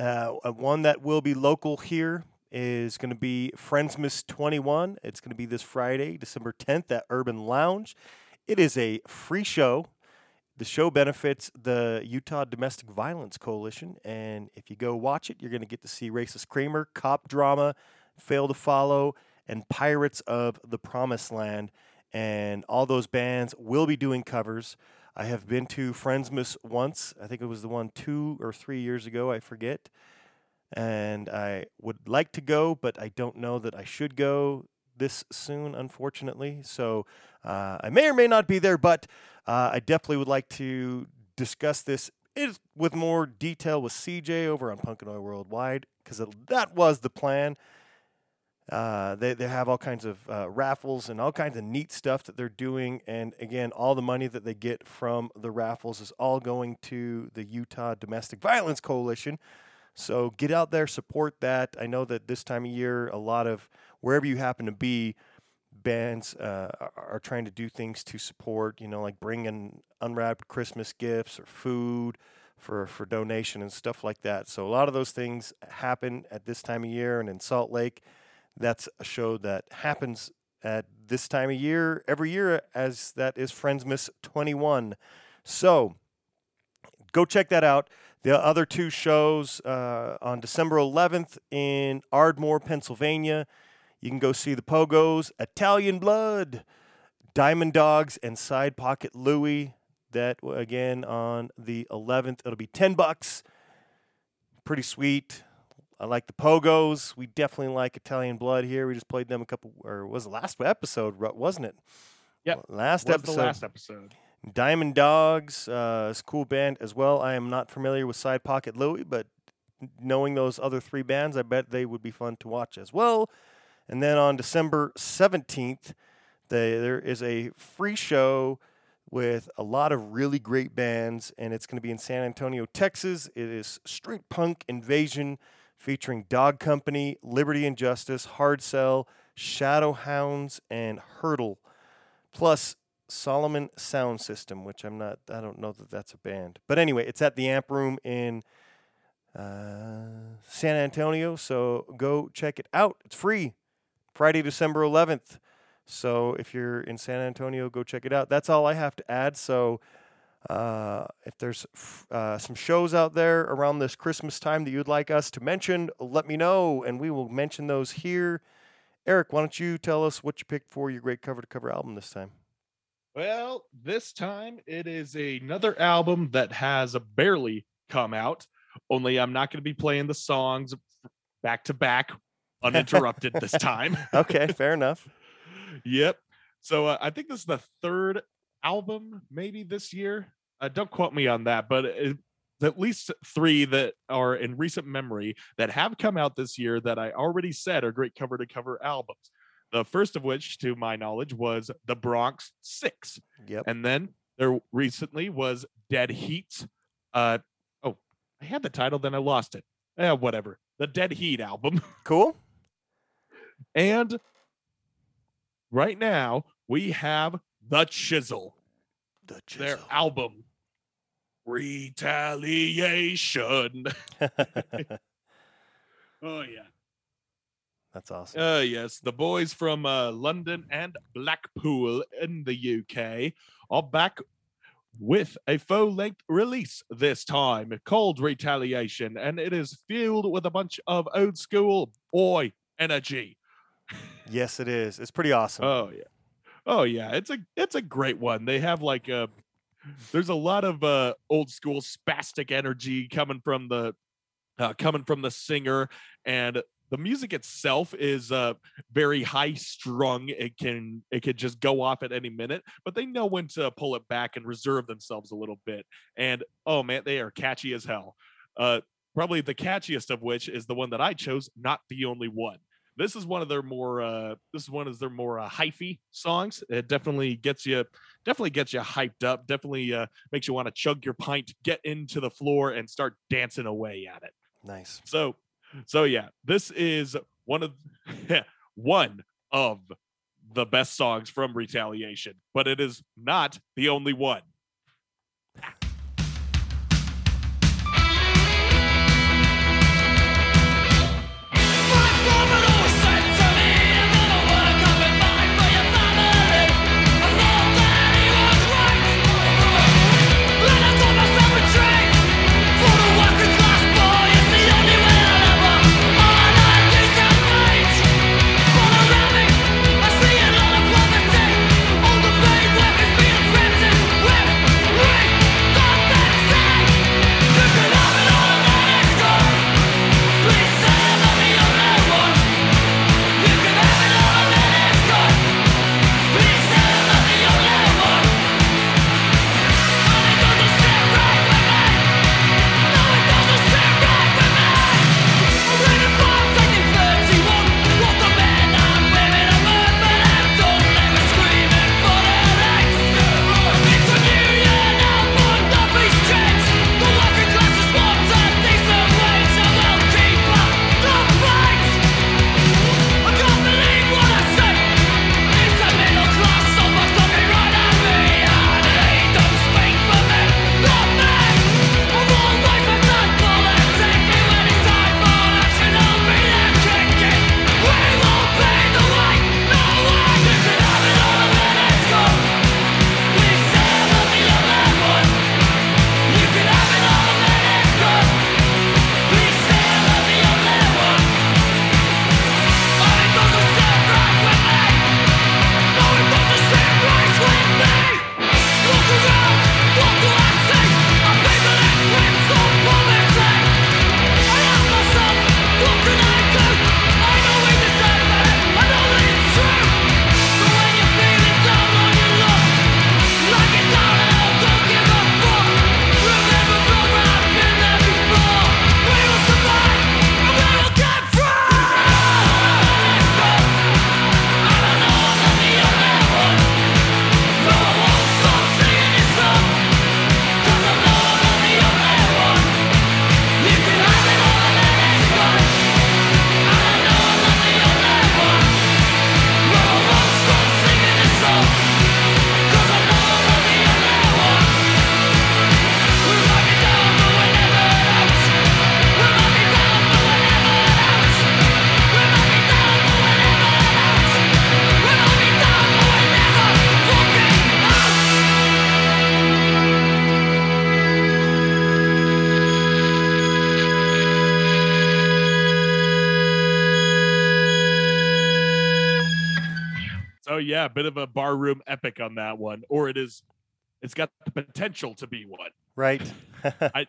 uh, uh, one that will be local here is going to be Friendsmas 21. It's going to be this Friday, December 10th at Urban Lounge. It is a free show. The show benefits the Utah Domestic Violence Coalition, and if you go watch it, you're going to get to see Racist Kramer, Cop Drama, Fail to Follow, and Pirates of the Promised Land. And all those bands will be doing covers. I have been to Friendsmas once. I think it was the one two or three years ago. I forget. And I would like to go, but I don't know that I should go this soon, unfortunately. So uh, I may or may not be there, but uh, I definitely would like to discuss this is with more detail with CJ over on Punkanoi Worldwide because that was the plan. Uh, they, they have all kinds of uh, raffles and all kinds of neat stuff that they're doing. And again, all the money that they get from the raffles is all going to the Utah Domestic Violence Coalition. So get out there, support that. I know that this time of year, a lot of wherever you happen to be, bands uh, are trying to do things to support, you know, like bringing unwrapped Christmas gifts or food for, for donation and stuff like that. So a lot of those things happen at this time of year. And in Salt Lake, that's a show that happens at this time of year every year, as that is Friendsmas 21. So go check that out. The other two shows uh, on December 11th in Ardmore, Pennsylvania. You can go see the Pogos, Italian Blood, Diamond Dogs, and Side Pocket Louie. That again on the 11th. It'll be 10 bucks. Pretty sweet. I like the Pogos. We definitely like Italian Blood here. We just played them a couple, or was the last episode, wasn't it? Yep. Last episode. the last episode. Diamond Dogs uh, is a cool band as well. I am not familiar with Side Pocket Louie, but knowing those other three bands, I bet they would be fun to watch as well. And then on December 17th, they, there is a free show with a lot of really great bands, and it's going to be in San Antonio, Texas. It is Street Punk Invasion featuring Dog Company, Liberty and Justice, Hard Sell, Shadow Hounds, and Hurdle. Plus Solomon Sound System, which I'm not, I don't know that that's a band. But anyway, it's at the Amp Room in uh, San Antonio. So go check it out. It's free. Friday, December 11th. So if you're in San Antonio, go check it out. That's all I have to add. So uh, if there's uh, some shows out there around this Christmas time that you'd like us to mention, let me know and we will mention those here. Eric, why don't you tell us what you picked for your great cover to cover album this time? Well, this time it is another album that has barely come out. Only I'm not going to be playing the songs back to back uninterrupted this time. [LAUGHS] Okay, fair enough. Yep. So uh, I think this is the third album maybe this year. Uh, don't quote me on that, but it, at least three that are in recent memory that have come out this year that I already said are great cover to cover albums. The first of which, to my knowledge, was The Bronx Six. Yep. And then there recently was Dead Heat. Uh, oh, I had the title, then I lost it. Eh, whatever. The Dead Heat album. [LAUGHS] Cool. And right now we have The Chisel, The their chisel. album Retaliation. [LAUGHS] oh yeah. That's awesome. Uh yes, the boys from uh, London and Blackpool in the UK are back with a full-length release this time called Retaliation, and it is filled with a bunch of old school boy energy. Yes, it is. It's pretty awesome. Oh yeah. Oh yeah, it's a it's a great one. They have like a there's a lot of uh old school spastic energy coming from the uh, coming from the singer and the music itself is uh very high strung it can it could just go off at any minute but they know when to pull it back and reserve themselves a little bit and oh man they are catchy as hell uh probably the catchiest of which is the one that i chose not the only one this is one of their more uh this is one of their more uh, hyphy songs. It definitely gets you definitely gets you hyped up definitely uh makes you want to chug your pint get into the floor and start dancing away at it. Nice. so so yeah this is one of [LAUGHS] one of the best songs from retaliation but it is not the only one one, or it is. It's got the potential to be one. Right. [LAUGHS] I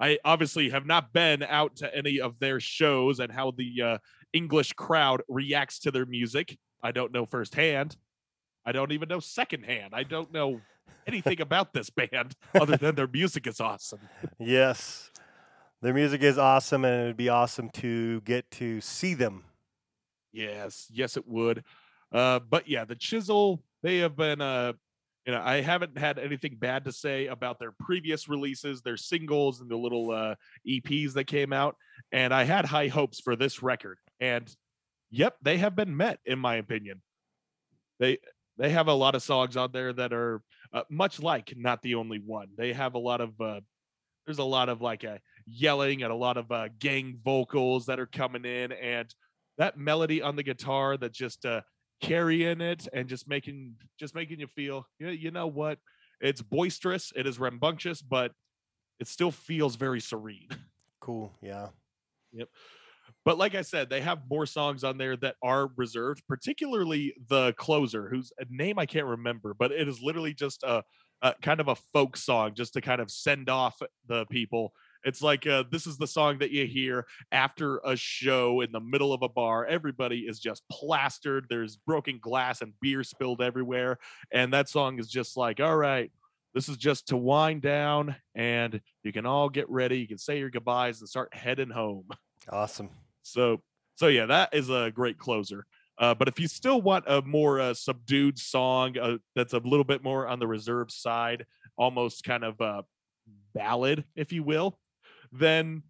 I obviously have not been out to any of their shows and how the uh, English crowd reacts to their music. I don't know firsthand. I don't even know secondhand. I don't know anything [LAUGHS] about this band other than their music is awesome. yes. Their music is awesome, and it would be awesome to get to see them. Yes, yes, it would. Uh, but yeah, the Chisel, they have been uh, you know, I haven't had anything bad to say about their previous releases, their singles and the little uh, EPs that came out. And I had high hopes for this record. And yep, they have been met, in my opinion. They they have a lot of songs on there that are uh, much like not the only one. They have a lot of uh, there's a lot of like uh, yelling and a lot of uh, gang vocals that are coming in, and that melody on the guitar that just uh, carrying it and just making just making you feel you know, you know what it's boisterous it is rambunctious but it still feels very serene Cool. Yeah. yep but like i said they have more songs on there that are reserved particularly the closer whose uh, name i can't remember but it is literally just a, a kind of a folk song just to kind of send off the people it's like uh, this is the song that you hear after a show in the middle of a bar. Everybody is just plastered. There's broken glass and beer spilled everywhere. And that song is just like, all right, this is just to wind down and you can all get ready. You can say your goodbyes and start heading home. Awesome. So, so yeah, that is a great closer. Uh, but if you still want a more uh, subdued song uh, that's a little bit more on the reserve side, almost kind of a ballad, if you will, then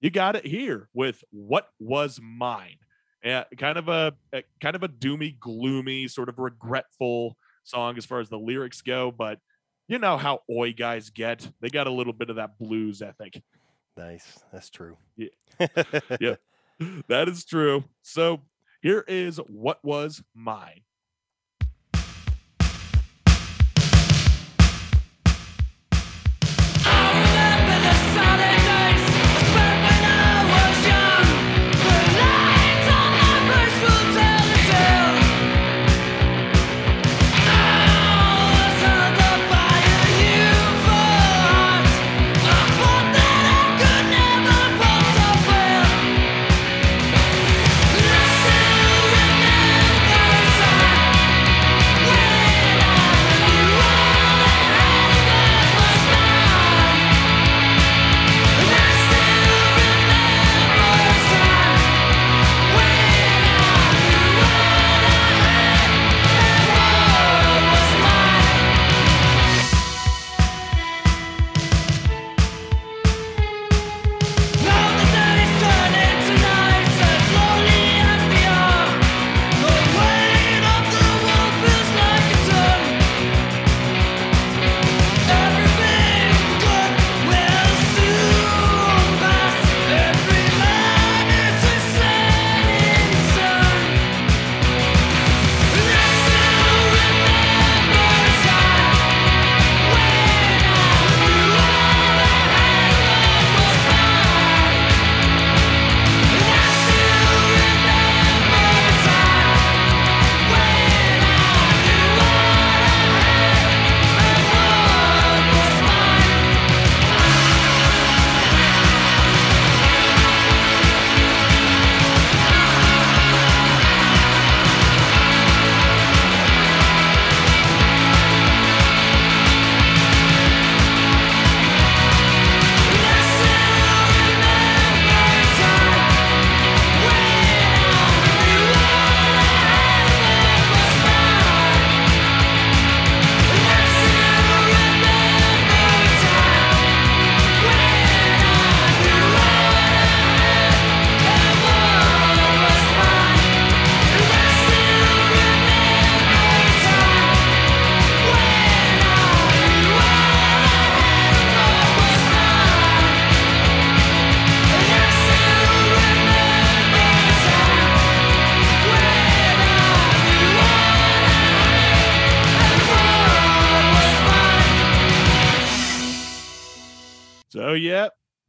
you got it here with what was mine. Uh, kind of a, a kind of a doomy, gloomy, sort of regretful song as far as the lyrics go, but you know how oi guys get. They got a little bit of that blues ethic. Nice. That's true. Yeah. [LAUGHS] Yeah. [LAUGHS] That is true. So here is what was mine.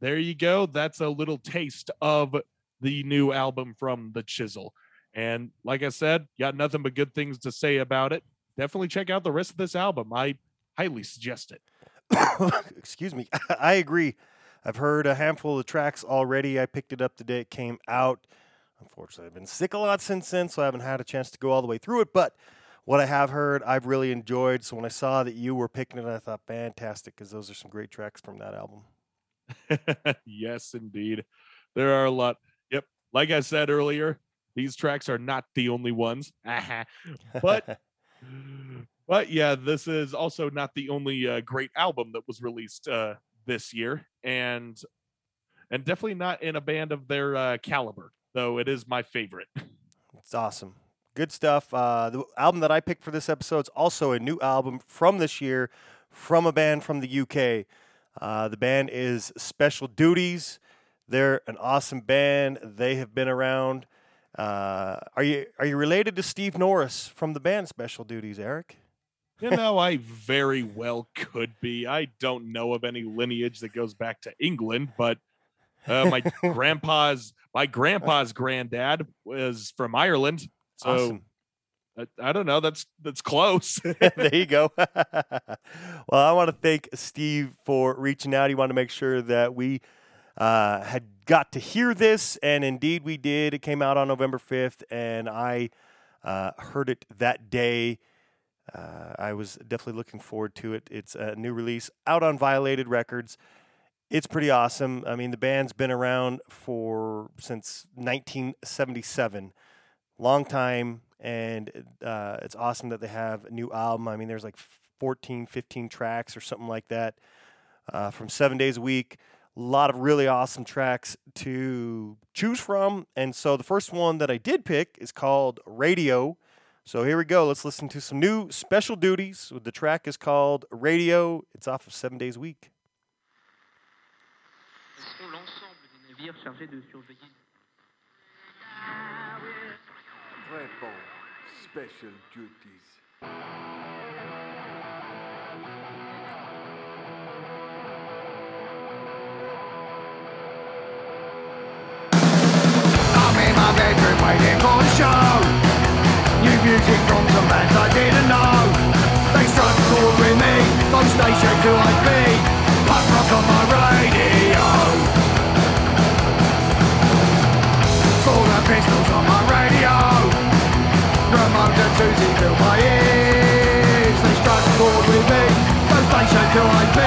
There you go. That's a little taste of the new album from the Chisel. And like I said, got nothing but good things to say about it. Definitely check out the rest of this album. I highly suggest it. [COUGHS] Excuse me. [LAUGHS] I agree. I've heard a handful of tracks already. I picked it up the day it came out. Unfortunately, I've been sick a lot since then, so I haven't had a chance to go all the way through it. But what I have heard, I've really enjoyed. So when I saw that you were picking it, I thought, fantastic, because those are some great tracks from that album. [LAUGHS] yes, indeed. There are a lot. Yep. Like I said earlier, these tracks are not the only ones. [LAUGHS] but [LAUGHS] but yeah, this is also not the only uh, great album that was released uh, this year, and and definitely not in a band of their uh, caliber. Though it is my favorite. It's awesome. Good stuff. Uh, the album that I picked for this episode is also a new album from this year from a band from the UK. Uh, the band is Special Duties. They're an awesome band. They have been around. Uh, are you are you related to Steve Norris from the band Special Duties, Eric? You know, I very well could be. I don't know of any lineage that goes back to England, but uh, my [LAUGHS] grandpa's my grandpa's granddad was from Ireland, so Awesome. I, I don't know. That's that's close. [LAUGHS] there you go. [LAUGHS] well, I want to thank Steve for reaching out. He wanted to make sure that we uh, had got to hear this, and indeed we did. It came out on November 5th, and I uh, heard it that day. Uh, I was definitely looking forward to it. It's a new release out on Violated Records. It's pretty awesome. I mean, the band's been around for since 1977, long time, and uh, it's awesome that they have a new album. I mean, there's like 14, 15 tracks or something like that uh, from seven days a week. A lot of really awesome tracks to choose from. And so the first one that I did pick is called Radio. So here we go. Let's listen to some new special duties. The track is called Radio. It's off of Seven Days a Week. chargés de surveiller. Très. Special duties. I'm in my bedroom waiting for the show. New music from some bands I didn't know. They struck with me, from station to IP. Punk rock on my radio. Fill my ears. They chord with me, from station to IP.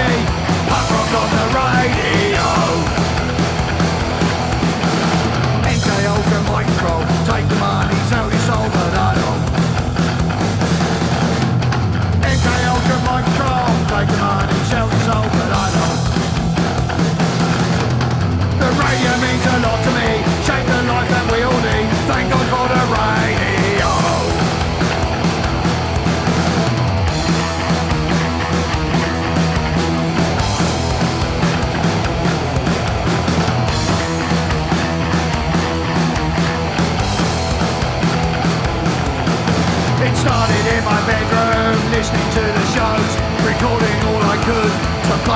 Punk rock on the radio.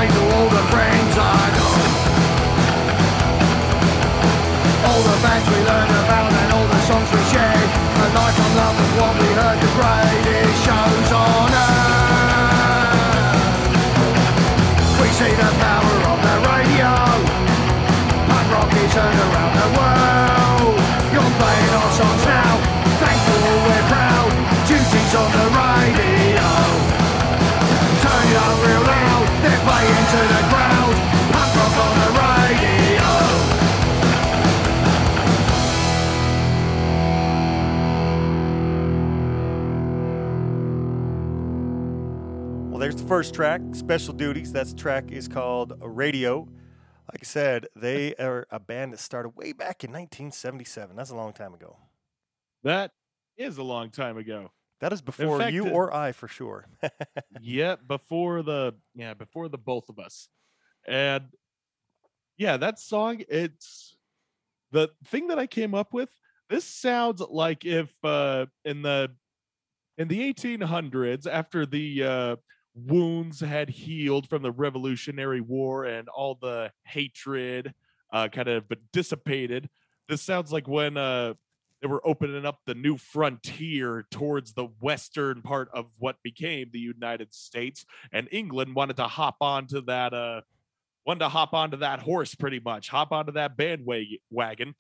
All the friends I know. All the bands we learned about and all the songs we shared, a lifetime love of what we heard, the greatest shows on earth. We see the power of the radio, punk rock is heard around the world. First track, Special Duties. That track is called Radio. Like I said, they are a band that started way back in 1977. That's a long time ago. that is a long time ago. That is before fact, you or I, for sure. [LAUGHS] yeah, before the yeah, before the both of us. And yeah, that song, it's the thing that I came up with. This sounds like if uh in the in the 1800s after the uh wounds had healed from the revolutionary war and all the hatred uh kind of dissipated this sounds like when uh they were opening up the new frontier towards the western part of what became the United States, and England wanted to hop onto that uh wanted to hop onto that horse pretty much, hop onto that bandwagon.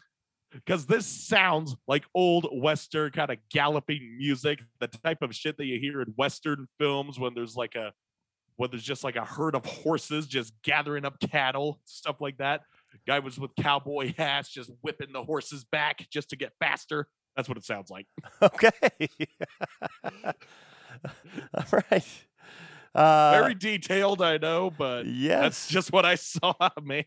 Because this sounds like old Western kind of galloping music, the type of shit that you hear in Western films when there's like a when there's just like a herd of horses just gathering up cattle, stuff like that. Guy was with cowboy [LAUGHS] hats, just whipping the horses back just to get faster. That's what it sounds like. [LAUGHS] Okay. [LAUGHS] All right. Uh, Very detailed, I know, but yes. that's just what I saw, man.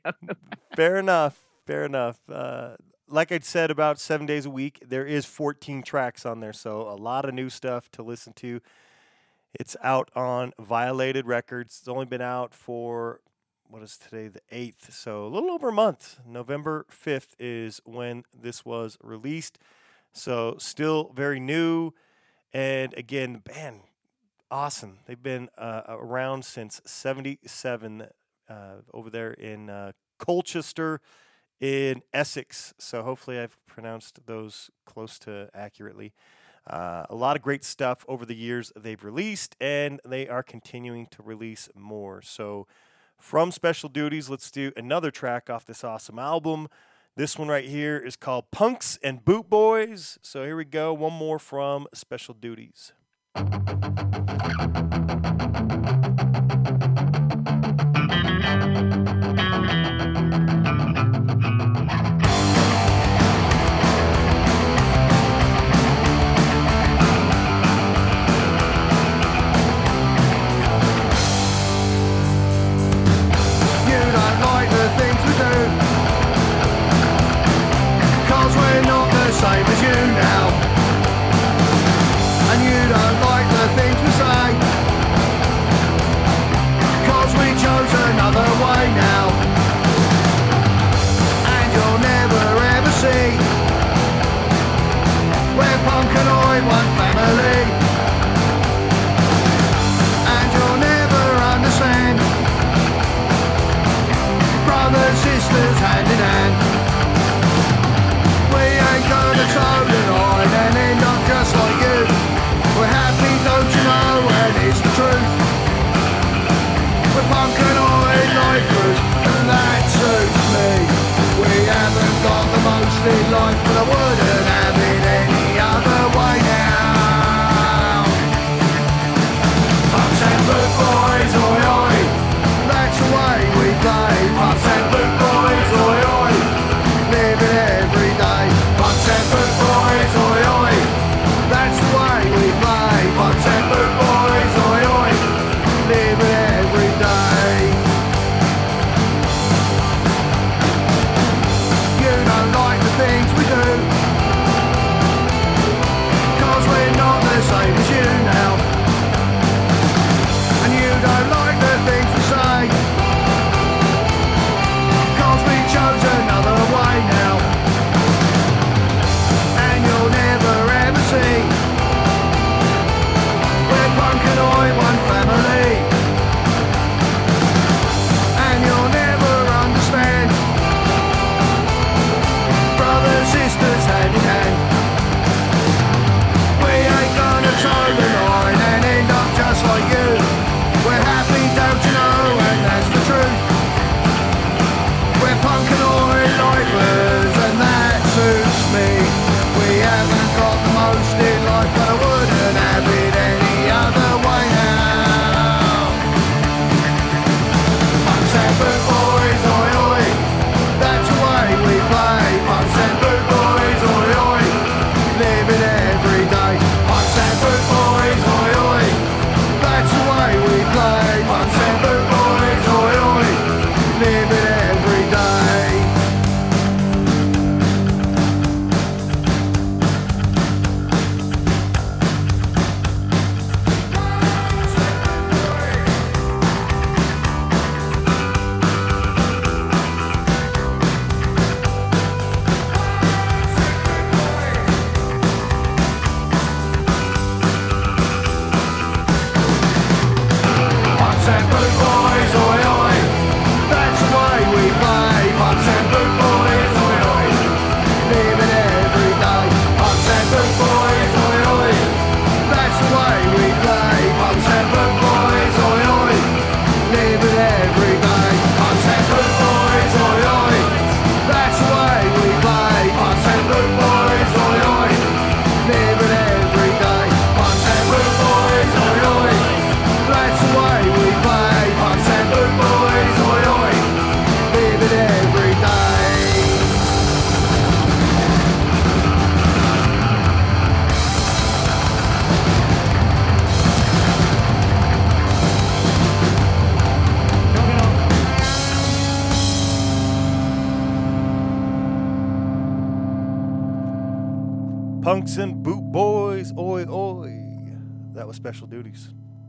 Fair enough. Fair enough. Uh, like I said, about seven days a week, there is 14 tracks on there, so a lot of new stuff to listen to. It's out on Violated Records. It's only been out for what is today, the 8th, so a little over a month. November 5th is when this was released. So still very new. And again, band, awesome. They've been uh, around since 77 uh, over there in uh, Colchester in Essex. So hopefully I've pronounced those close to accurately. Uh, a lot of great stuff over the years they've released, and they are continuing to release more. So, from Special Duties, let's do another track off this awesome album. This one right here is called Punks and Boot Boys. So, here we go. One more from Special Duties. Oil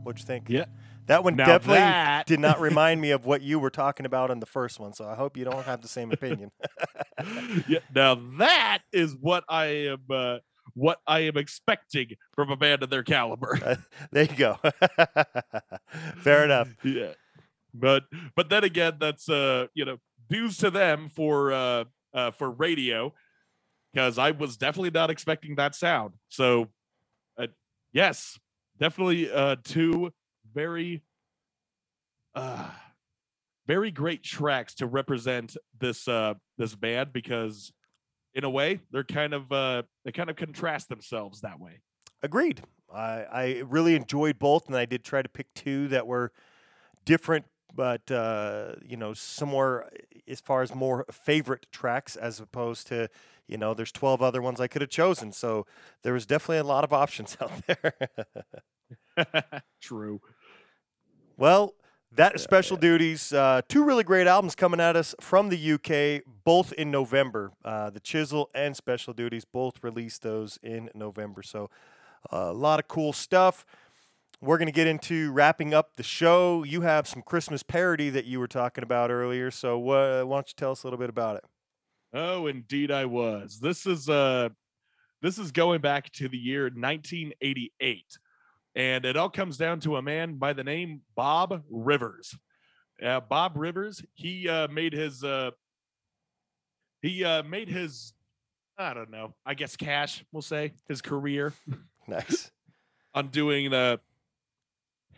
What'd you think? Yeah. That one Now definitely that- did not [LAUGHS] remind me of what you were talking about in the first one, so I hope you don't have the same opinion. [LAUGHS] yeah, now that is what I am uh, what I am expecting from a band of their caliber. [LAUGHS] there you go. Fair enough. yeah. But but then again, that's uh, you know, dues to them for uh, uh for radio because I was definitely not expecting that sound. So uh, yes, definitely uh two very uh very great tracks to represent this uh this band because in a way they're kind of uh they kind of contrast themselves that way. Agreed. I, I really enjoyed both, and I did try to pick two that were different, but uh, you know, somewhere as far as more favorite tracks, as opposed to you know, there's 12 other ones I could have chosen. So there was definitely a lot of options [LAUGHS] out there. [LAUGHS] True. Well, that is special duties. Uh, two really great albums coming at us from the UK, both in November. Uh, the Chisel and Special Duties both released those in November. So a lot of cool stuff. We're going to get into wrapping up the show. You have some Christmas parody that you were talking about earlier. So uh, why don't you tell us a little bit about it? Oh, indeed I was. This is uh this is going back to the year 1988. And it all comes down to a man by the name Bob Rivers. Uh, Bob Rivers, he uh made his uh he uh made his I don't know, I guess cash, we'll say, his career [LAUGHS] Nice. on doing the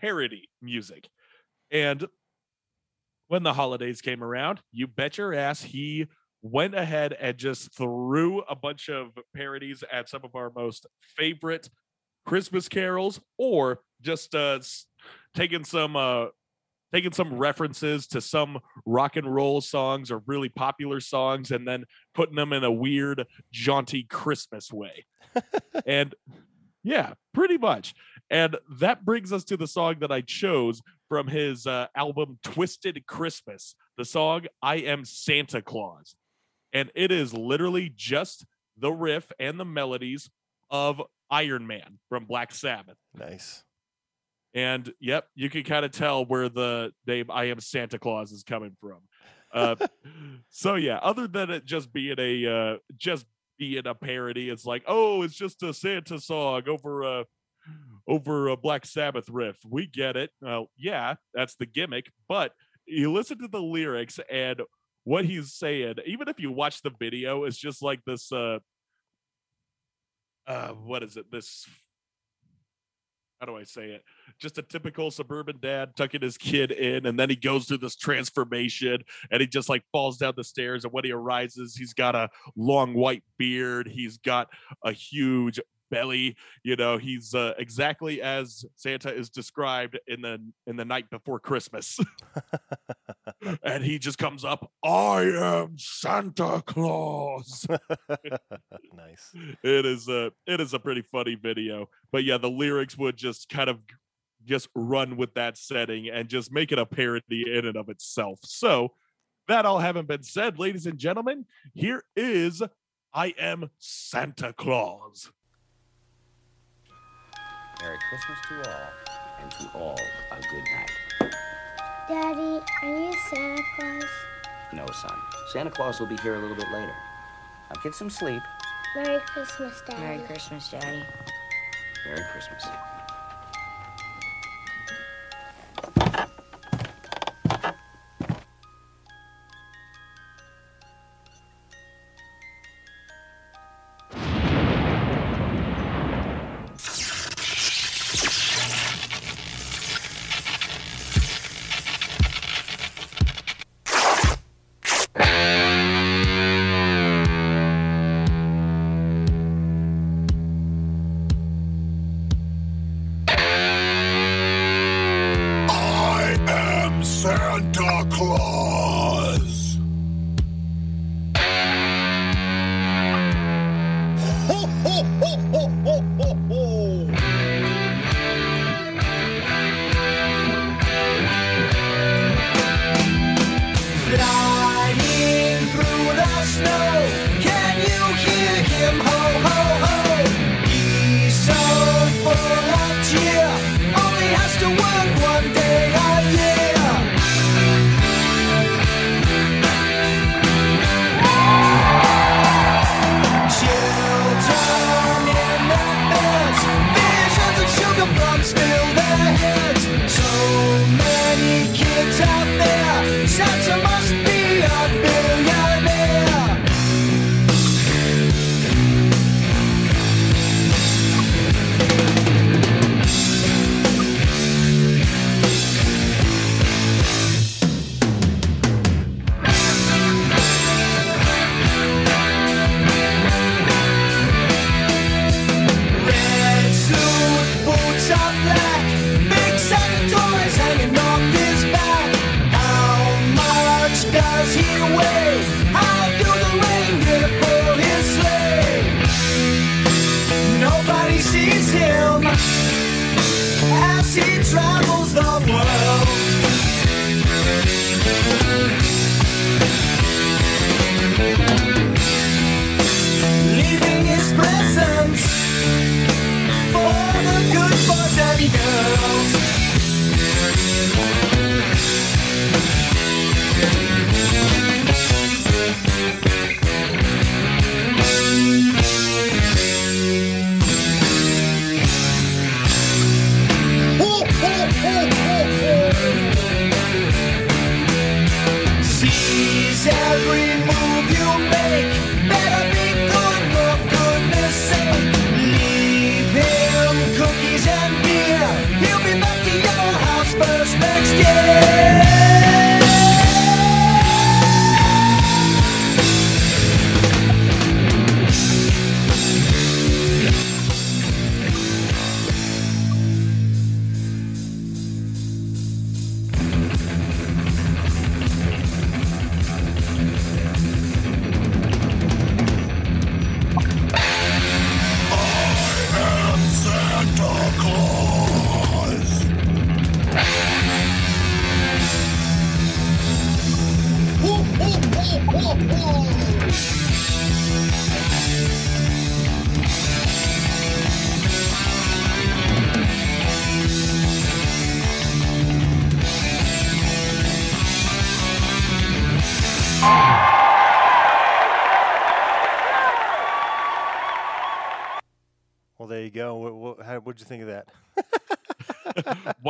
parody music. And when the holidays came around, you bet your ass he went ahead and just threw a bunch of parodies at some of our most favorite Christmas carols or just uh taking some uh taking some references to some rock and roll songs or really popular songs and then putting them in a weird jaunty Christmas way. [LAUGHS] and yeah, pretty much. And that brings us to the song that I chose from his uh, album Twisted Christmas, the song I Am Santa Claus. And it is literally just the riff and the melodies of Iron Man from Black Sabbath. Nice. And yep, you can kind of tell where the name I Am Santa Claus is coming from. Uh, [LAUGHS] so yeah, other than it just being a uh, just being a parody, it's like, oh, it's just a Santa song over a over a Black Sabbath riff. We get it. Well, yeah, that's the gimmick. But you listen to the lyrics and what he's saying, even if you watch the video, it's just like this. Uh, uh, what is it? This how do I say it? Just a typical suburban dad tucking his kid in, and then he goes through this transformation and he just like falls down the stairs. And when he arises, he's got a long white beard, he's got a huge belly you know he's uh, exactly as santa is described in the in the night before christmas. [LAUGHS] And he just comes up i am santa claus. [LAUGHS] Nice. it is a it is a pretty funny video. But yeah the lyrics would just kind of just run with that setting and just make it a parody in and of itself. So that all having been said ladies and gentlemen here is i am santa claus Merry Christmas to all, and to all a good night. Daddy, are you Santa Claus? No, son. Santa Claus will be here a little bit later. Now get some sleep. Merry Christmas, Daddy. Merry Christmas, Daddy. Merry Christmas.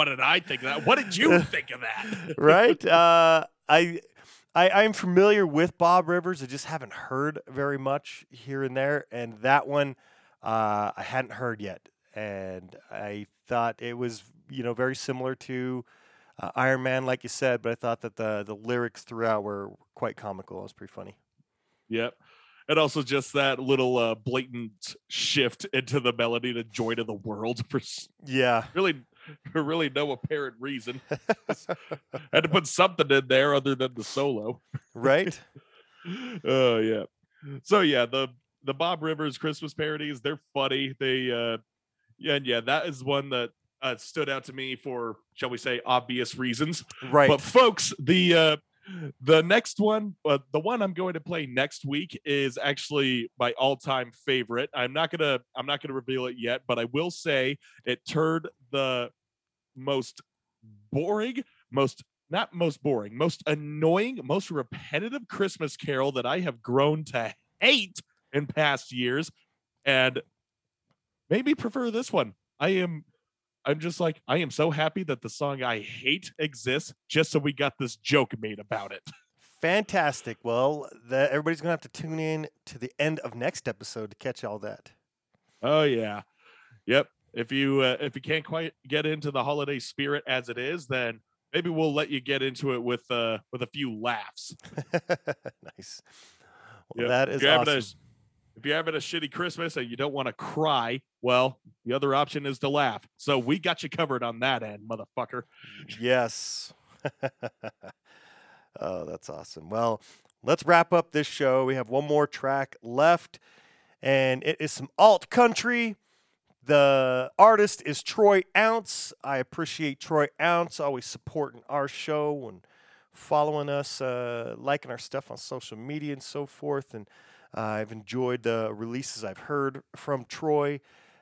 What did I think of that? What did you [LAUGHS] think of that? right? Uh, I, I, I'm familiar with Bob Rivers. I just haven't heard very much here and there. And that one, uh, I hadn't heard yet. And I thought it was, you know, very similar to uh, Iron Man, like you said. But I thought that the the lyrics throughout were quite comical. It was pretty funny. Yep. And also just that little uh, blatant shift into the melody to "Joy to the World" [LAUGHS] for Yeah. really, [LAUGHS] really no apparent reason. Had to put something in there other than the solo. Right. [LAUGHS] Oh yeah. So yeah, the the Bob Rivers Christmas parodies, they're funny. They uh yeah, and yeah, that is one that uh, stood out to me for shall we say obvious reasons. right. But folks, the uh the next one, uh, the one I'm going to play next week is actually my all-time favorite. I'm not gonna I'm not gonna reveal it yet, but I will say it turned the most boring, most not most boring, most annoying, most repetitive Christmas carol that I have grown to hate in past years, and maybe prefer this one. I am I'm just like, I am so happy that the song I hate exists just so we got this joke made about it. [LAUGHS] Fantastic. Well, the, everybody's going to have to tune in to the end of next episode to catch all that. Oh yeah. Yep. If you uh, if you can't quite get into the holiday spirit as it is, then maybe we'll let you get into it with uh with a few laughs. [LAUGHS] nice. Well, that If you're having a- if you're having a shitty Christmas and you don't want to cry, well, the other option is to laugh. So we got you covered on that end, motherfucker. Yes. [LAUGHS] oh, that's awesome. Well, let's wrap up this show. We have one more track left, and it is some alt country. The artist is Troy Ounce. I appreciate Troy Ounce always supporting our show and following us, uh, liking our stuff on social media and so forth. And uh, I've enjoyed the releases I've heard from Troy.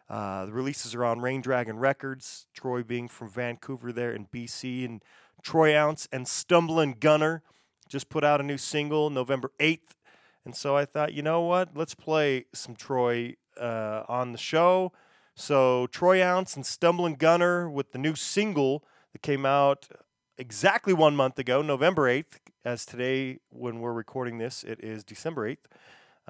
Uh, the releases are on Rain Dragon Records, Troy being from Vancouver there in BC, and Troy Ounce and Stumbling Gunner just put out a new single November 8th. And so I thought, you know what? Let's play some Troy uh, on the show. So Troy Ounce and Stumbling Gunner with the new single that came out exactly one month ago, November 8th. As today, when we're recording this, it is December 8th.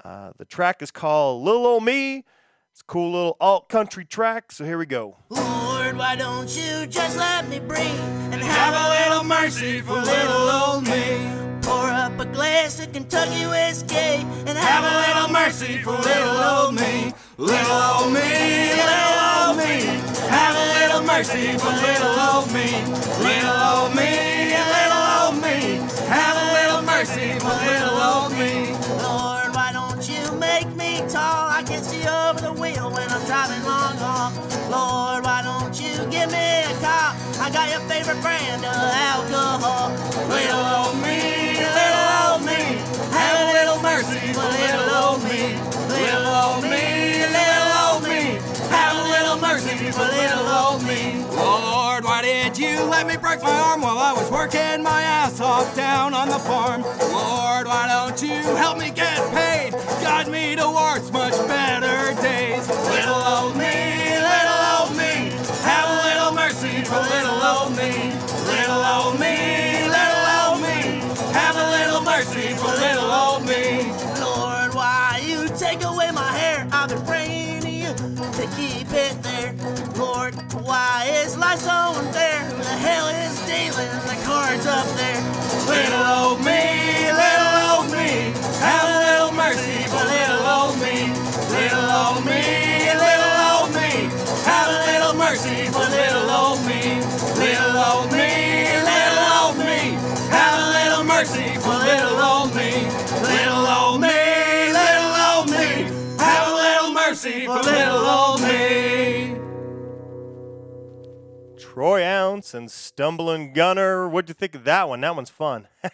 Uh, the track is called Little Old Me. It's a cool little alt country track. So here we go. Lord, why don't you just let me breathe and have a little mercy for little old me? Pour up a glass of Kentucky whiskey and have a little mercy for little old me. Little old me, little old me. Have a little mercy for little old me. Little old me, little old me. Have a little mercy for little old me. Lord, why don't you make me tall? I can see over the wheel when I'm driving long haul. Lord, why don't you give me a call? I got your favorite brand of alcohol. Little old me, little old me. Have a little mercy for little old me. Little old me, mercy for little old me. Lord, why did you let me break my arm while I was working my ass off down on the farm? Lord, why don't you help me get paid? Guide me towards much better days. Is life so unfair? Who the hell is dealing the cards up there? Little old me, little old me. Have a little mercy for little old me. Little old me, little old me. Have a little mercy for little old me. Little old me, little old me. Have a little mercy for little old me. Little old me, little old me. Have a little mercy for little old me. Troy Ounce and Stumbling Gunner. What'd you think of that one? That one's fun. [LAUGHS]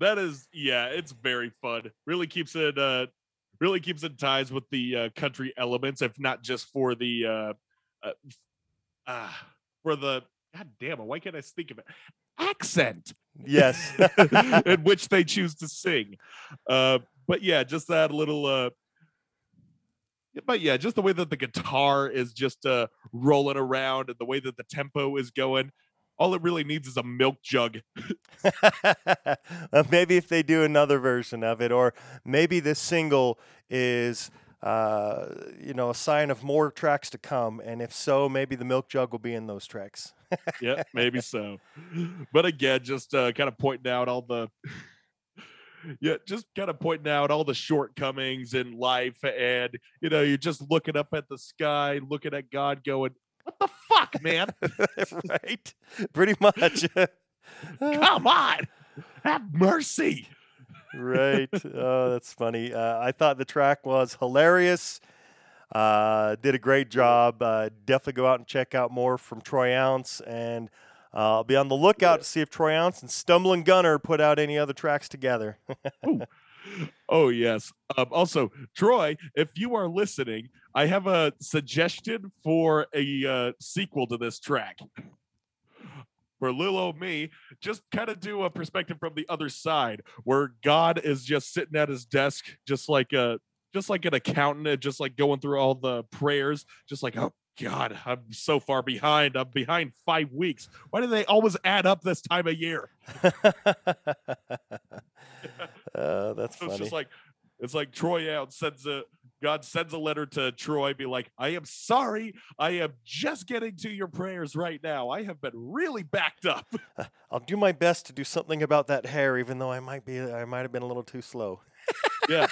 That is, yeah, it's very fun. Really keeps it, uh, really keeps it ties with the uh, country elements, if not just for the, uh, uh, uh for the, god damn it, why can't I think of it? Accent yes. [LAUGHS] in which they choose to sing. Uh, but yeah, just that little, uh, but yeah, just the way that the guitar is just uh, rolling around and the way that the tempo is going. All it really needs is a milk jug. [LAUGHS] Uh, maybe if they do another version of it, or maybe this single is, uh, you know, a sign of more tracks to come. And if so, maybe the milk jug will be in those tracks. yeah, maybe so. [LAUGHS] But again, just uh, kind of pointing out all the yeah, just kind of pointing out all the shortcomings in life, and you know, you're just looking up at the sky, looking at God, going, "What the fuck, man? [LAUGHS] right? Pretty much. [LAUGHS] Come on, have mercy." right. Oh, that's funny. Uh, I thought the track was hilarious. Uh, did a great job. Uh, definitely go out and check out more from Troy Ounce, and uh, I'll be on the lookout to see if Troy Ounce and Stumbling Gunner put out any other tracks together. [LAUGHS] Oh yes. Um, also, Troy, if you are listening, I have a suggestion for a uh, sequel to this track. For little old me, just kind of do a perspective from the other side, where God is just sitting at his desk, just like a just like an accountant, and just like going through all the prayers, just like, oh God, I'm so far behind. I'm behind five weeks. Why do they always add up this time of year? uh, [LAUGHS] that's [LAUGHS] So funny. it's just like it's like Troy out sends a God sends a letter to Troy, be like, I am sorry, I am just getting to your prayers right now. I have been really backed up. [LAUGHS] I'll do my best to do something about that hair, even though I might be I might have been a little too slow. yeah.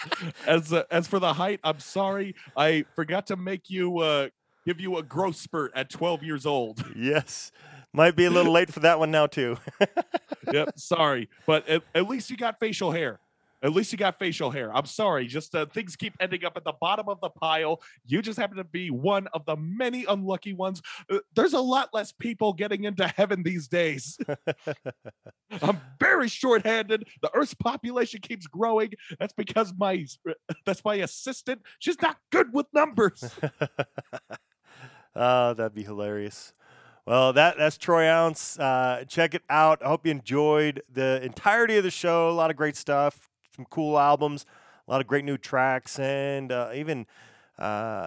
As uh, as for the height, I'm sorry, I forgot to make you uh give you a growth spurt at 12 years old. [LAUGHS] yes, might be a little late for that one now too. [LAUGHS] yep, sorry, but at, at least you got facial hair. At least you got facial hair. I'm sorry. Just uh, things keep ending up at the bottom of the pile. You just happen to be one of the many unlucky ones. Uh, there's a lot less people getting into heaven these days. [LAUGHS] I'm very short-handed. The Earth's population keeps growing. That's because my that's my assistant. She's not good with numbers. Oh, that'd be hilarious. Well, that that's Troy Ounce. Uh, check it out. I hope you enjoyed the entirety of the show. A lot of great stuff, some cool albums, a lot of great new tracks, and uh, even uh,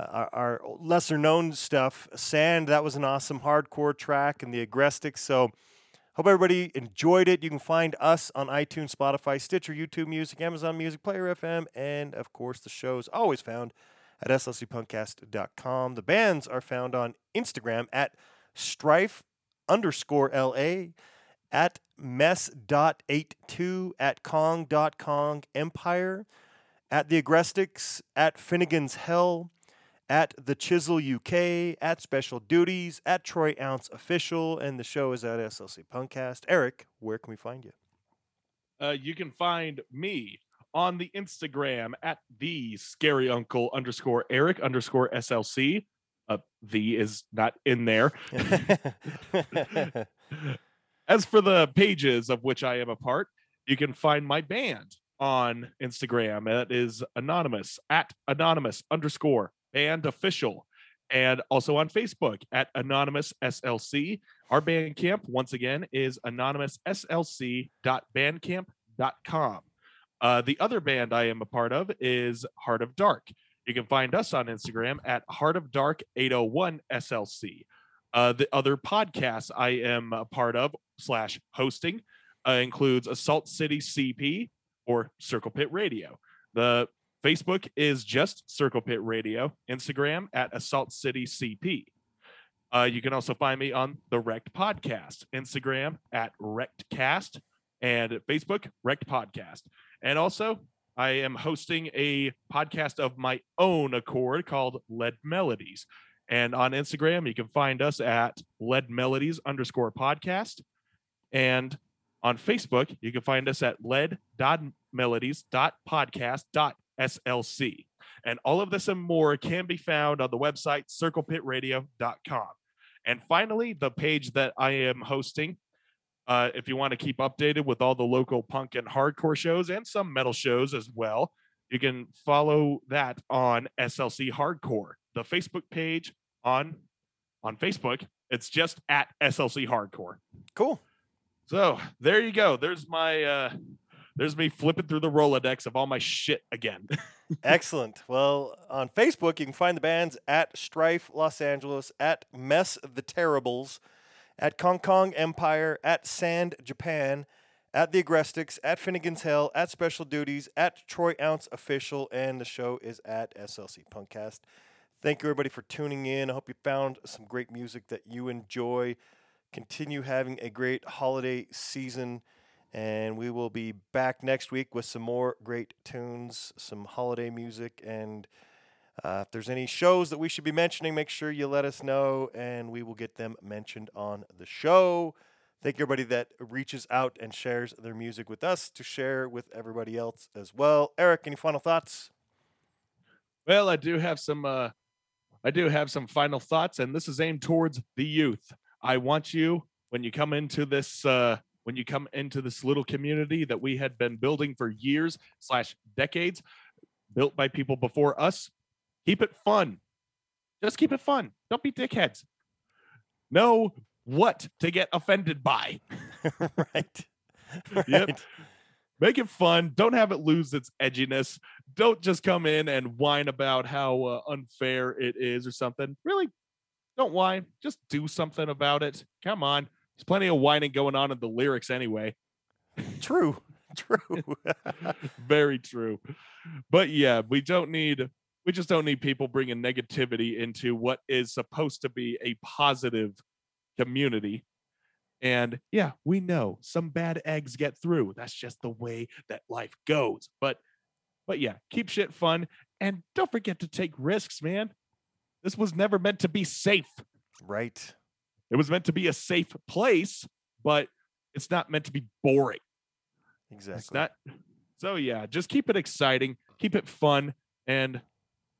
our, our lesser known stuff. Sand, that was an awesome hardcore track, and the Agrestics. So, hope everybody enjoyed it. You can find us on iTunes, Spotify, Stitcher, YouTube Music, Amazon Music, Player FM, and of course, the show is always found at slcpunkcast.com. The bands are found on Instagram at strife underscore LA, at mess.82, at kong.kong empire, at the Agrestics, at Finnegan's Hell, at the Chisel UK, at Special Duties, at Troy Ounce Official, and the show is at SLC Punkcast. Eric, where can we find you? uh, you can find me on the Instagram at the scary uncle underscore Eric underscore SLC. Uh, the is not in there. [LAUGHS] As for the pages of which I am a part, you can find my band on Instagram. That is anonymous at anonymous underscore band official. And also on Facebook at anonymous SLC. Our band camp, once again, is anonymouslc.bandcamp.com. Uh, the other band I am a part of is Heart of Dark. You can find us on Instagram at Heart of Dark 801 SLC. Uh, the other podcasts I am a part of slash hosting uh, includes Assault City CP or Circle Pit Radio. The Facebook is just Circle Pit Radio. Instagram at Assault City CP. Uh, you can also find me on the Wrecked Podcast. Instagram at Wrecked Cast and Facebook Wrecked Podcast. And also, I am hosting a podcast of my own accord called Lead Melodies. And on Instagram, you can find us at Lead Melodies underscore podcast. And on Facebook, you can find us at lead.melodies.podcast.slc. And all of this and more can be found on the website circlepitradio.com. And finally, the page that I am hosting, uh, if you want to keep updated with all the local punk and hardcore shows and some metal shows as well, you can follow that on SLC Hardcore, the Facebook page on on Facebook. It's just at SLC Hardcore. Cool. So there you go. There's my uh there's me flipping through the Rolodex of all my shit again. [LAUGHS] Excellent. Well, on Facebook, you can find the bands at Strife Los Angeles, at Mess the Terribles, at Kong Kong Empire, at Sand Japan, at The Agrestics, at Finnegan's Hell, at Special Duties, at Troy Ounce Official, and the show is at SLC Punkcast. Thank you, everybody, for tuning in. I hope you found some great music that you enjoy. Continue having a great holiday season. And we will be back next week with some more great tunes, some holiday music. And uh, if there's any shows that we should be mentioning, make sure you let us know and we will get them mentioned on the show. Thank you, everybody that reaches out and shares their music with us to share with everybody else as well. Eric, any final thoughts? Well, I do have some uh I do have some final thoughts and this is aimed towards the youth. I want you when you come into this uh when you come into this little community that we had been building for years slash decades, built by people before us, keep it fun. Just keep it fun. Don't be dickheads. Know what to get offended by. [LAUGHS] right. [LAUGHS] Yep. Make it fun. Don't have it lose its edginess. Don't just come in and whine about how uh, unfair it is or something. Really, don't whine. Just do something about it. Come on. There's plenty of whining going on in the lyrics anyway. True. [LAUGHS] True. Very true. But yeah, we don't need we just don't need people bringing negativity into what is supposed to be a positive community. And yeah, we know some bad eggs get through. That's just the way that life goes. But but yeah, keep shit fun and don't forget to take risks, man. This was never meant to be safe. right. It was meant to be a safe place, but it's not meant to be boring. Exactly. It's not. So yeah, just keep it exciting, keep it fun, and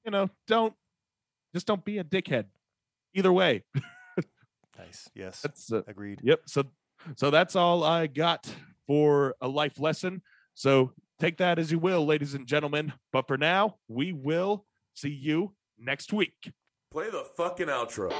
you know, don't just don't be a dickhead. Either way, Nice. Yes. that's uh, Agreed. yep. So so that's all I got for a life lesson. So take that as you will, ladies and gentlemen. But for now, we will see you next week. Play the fucking outro.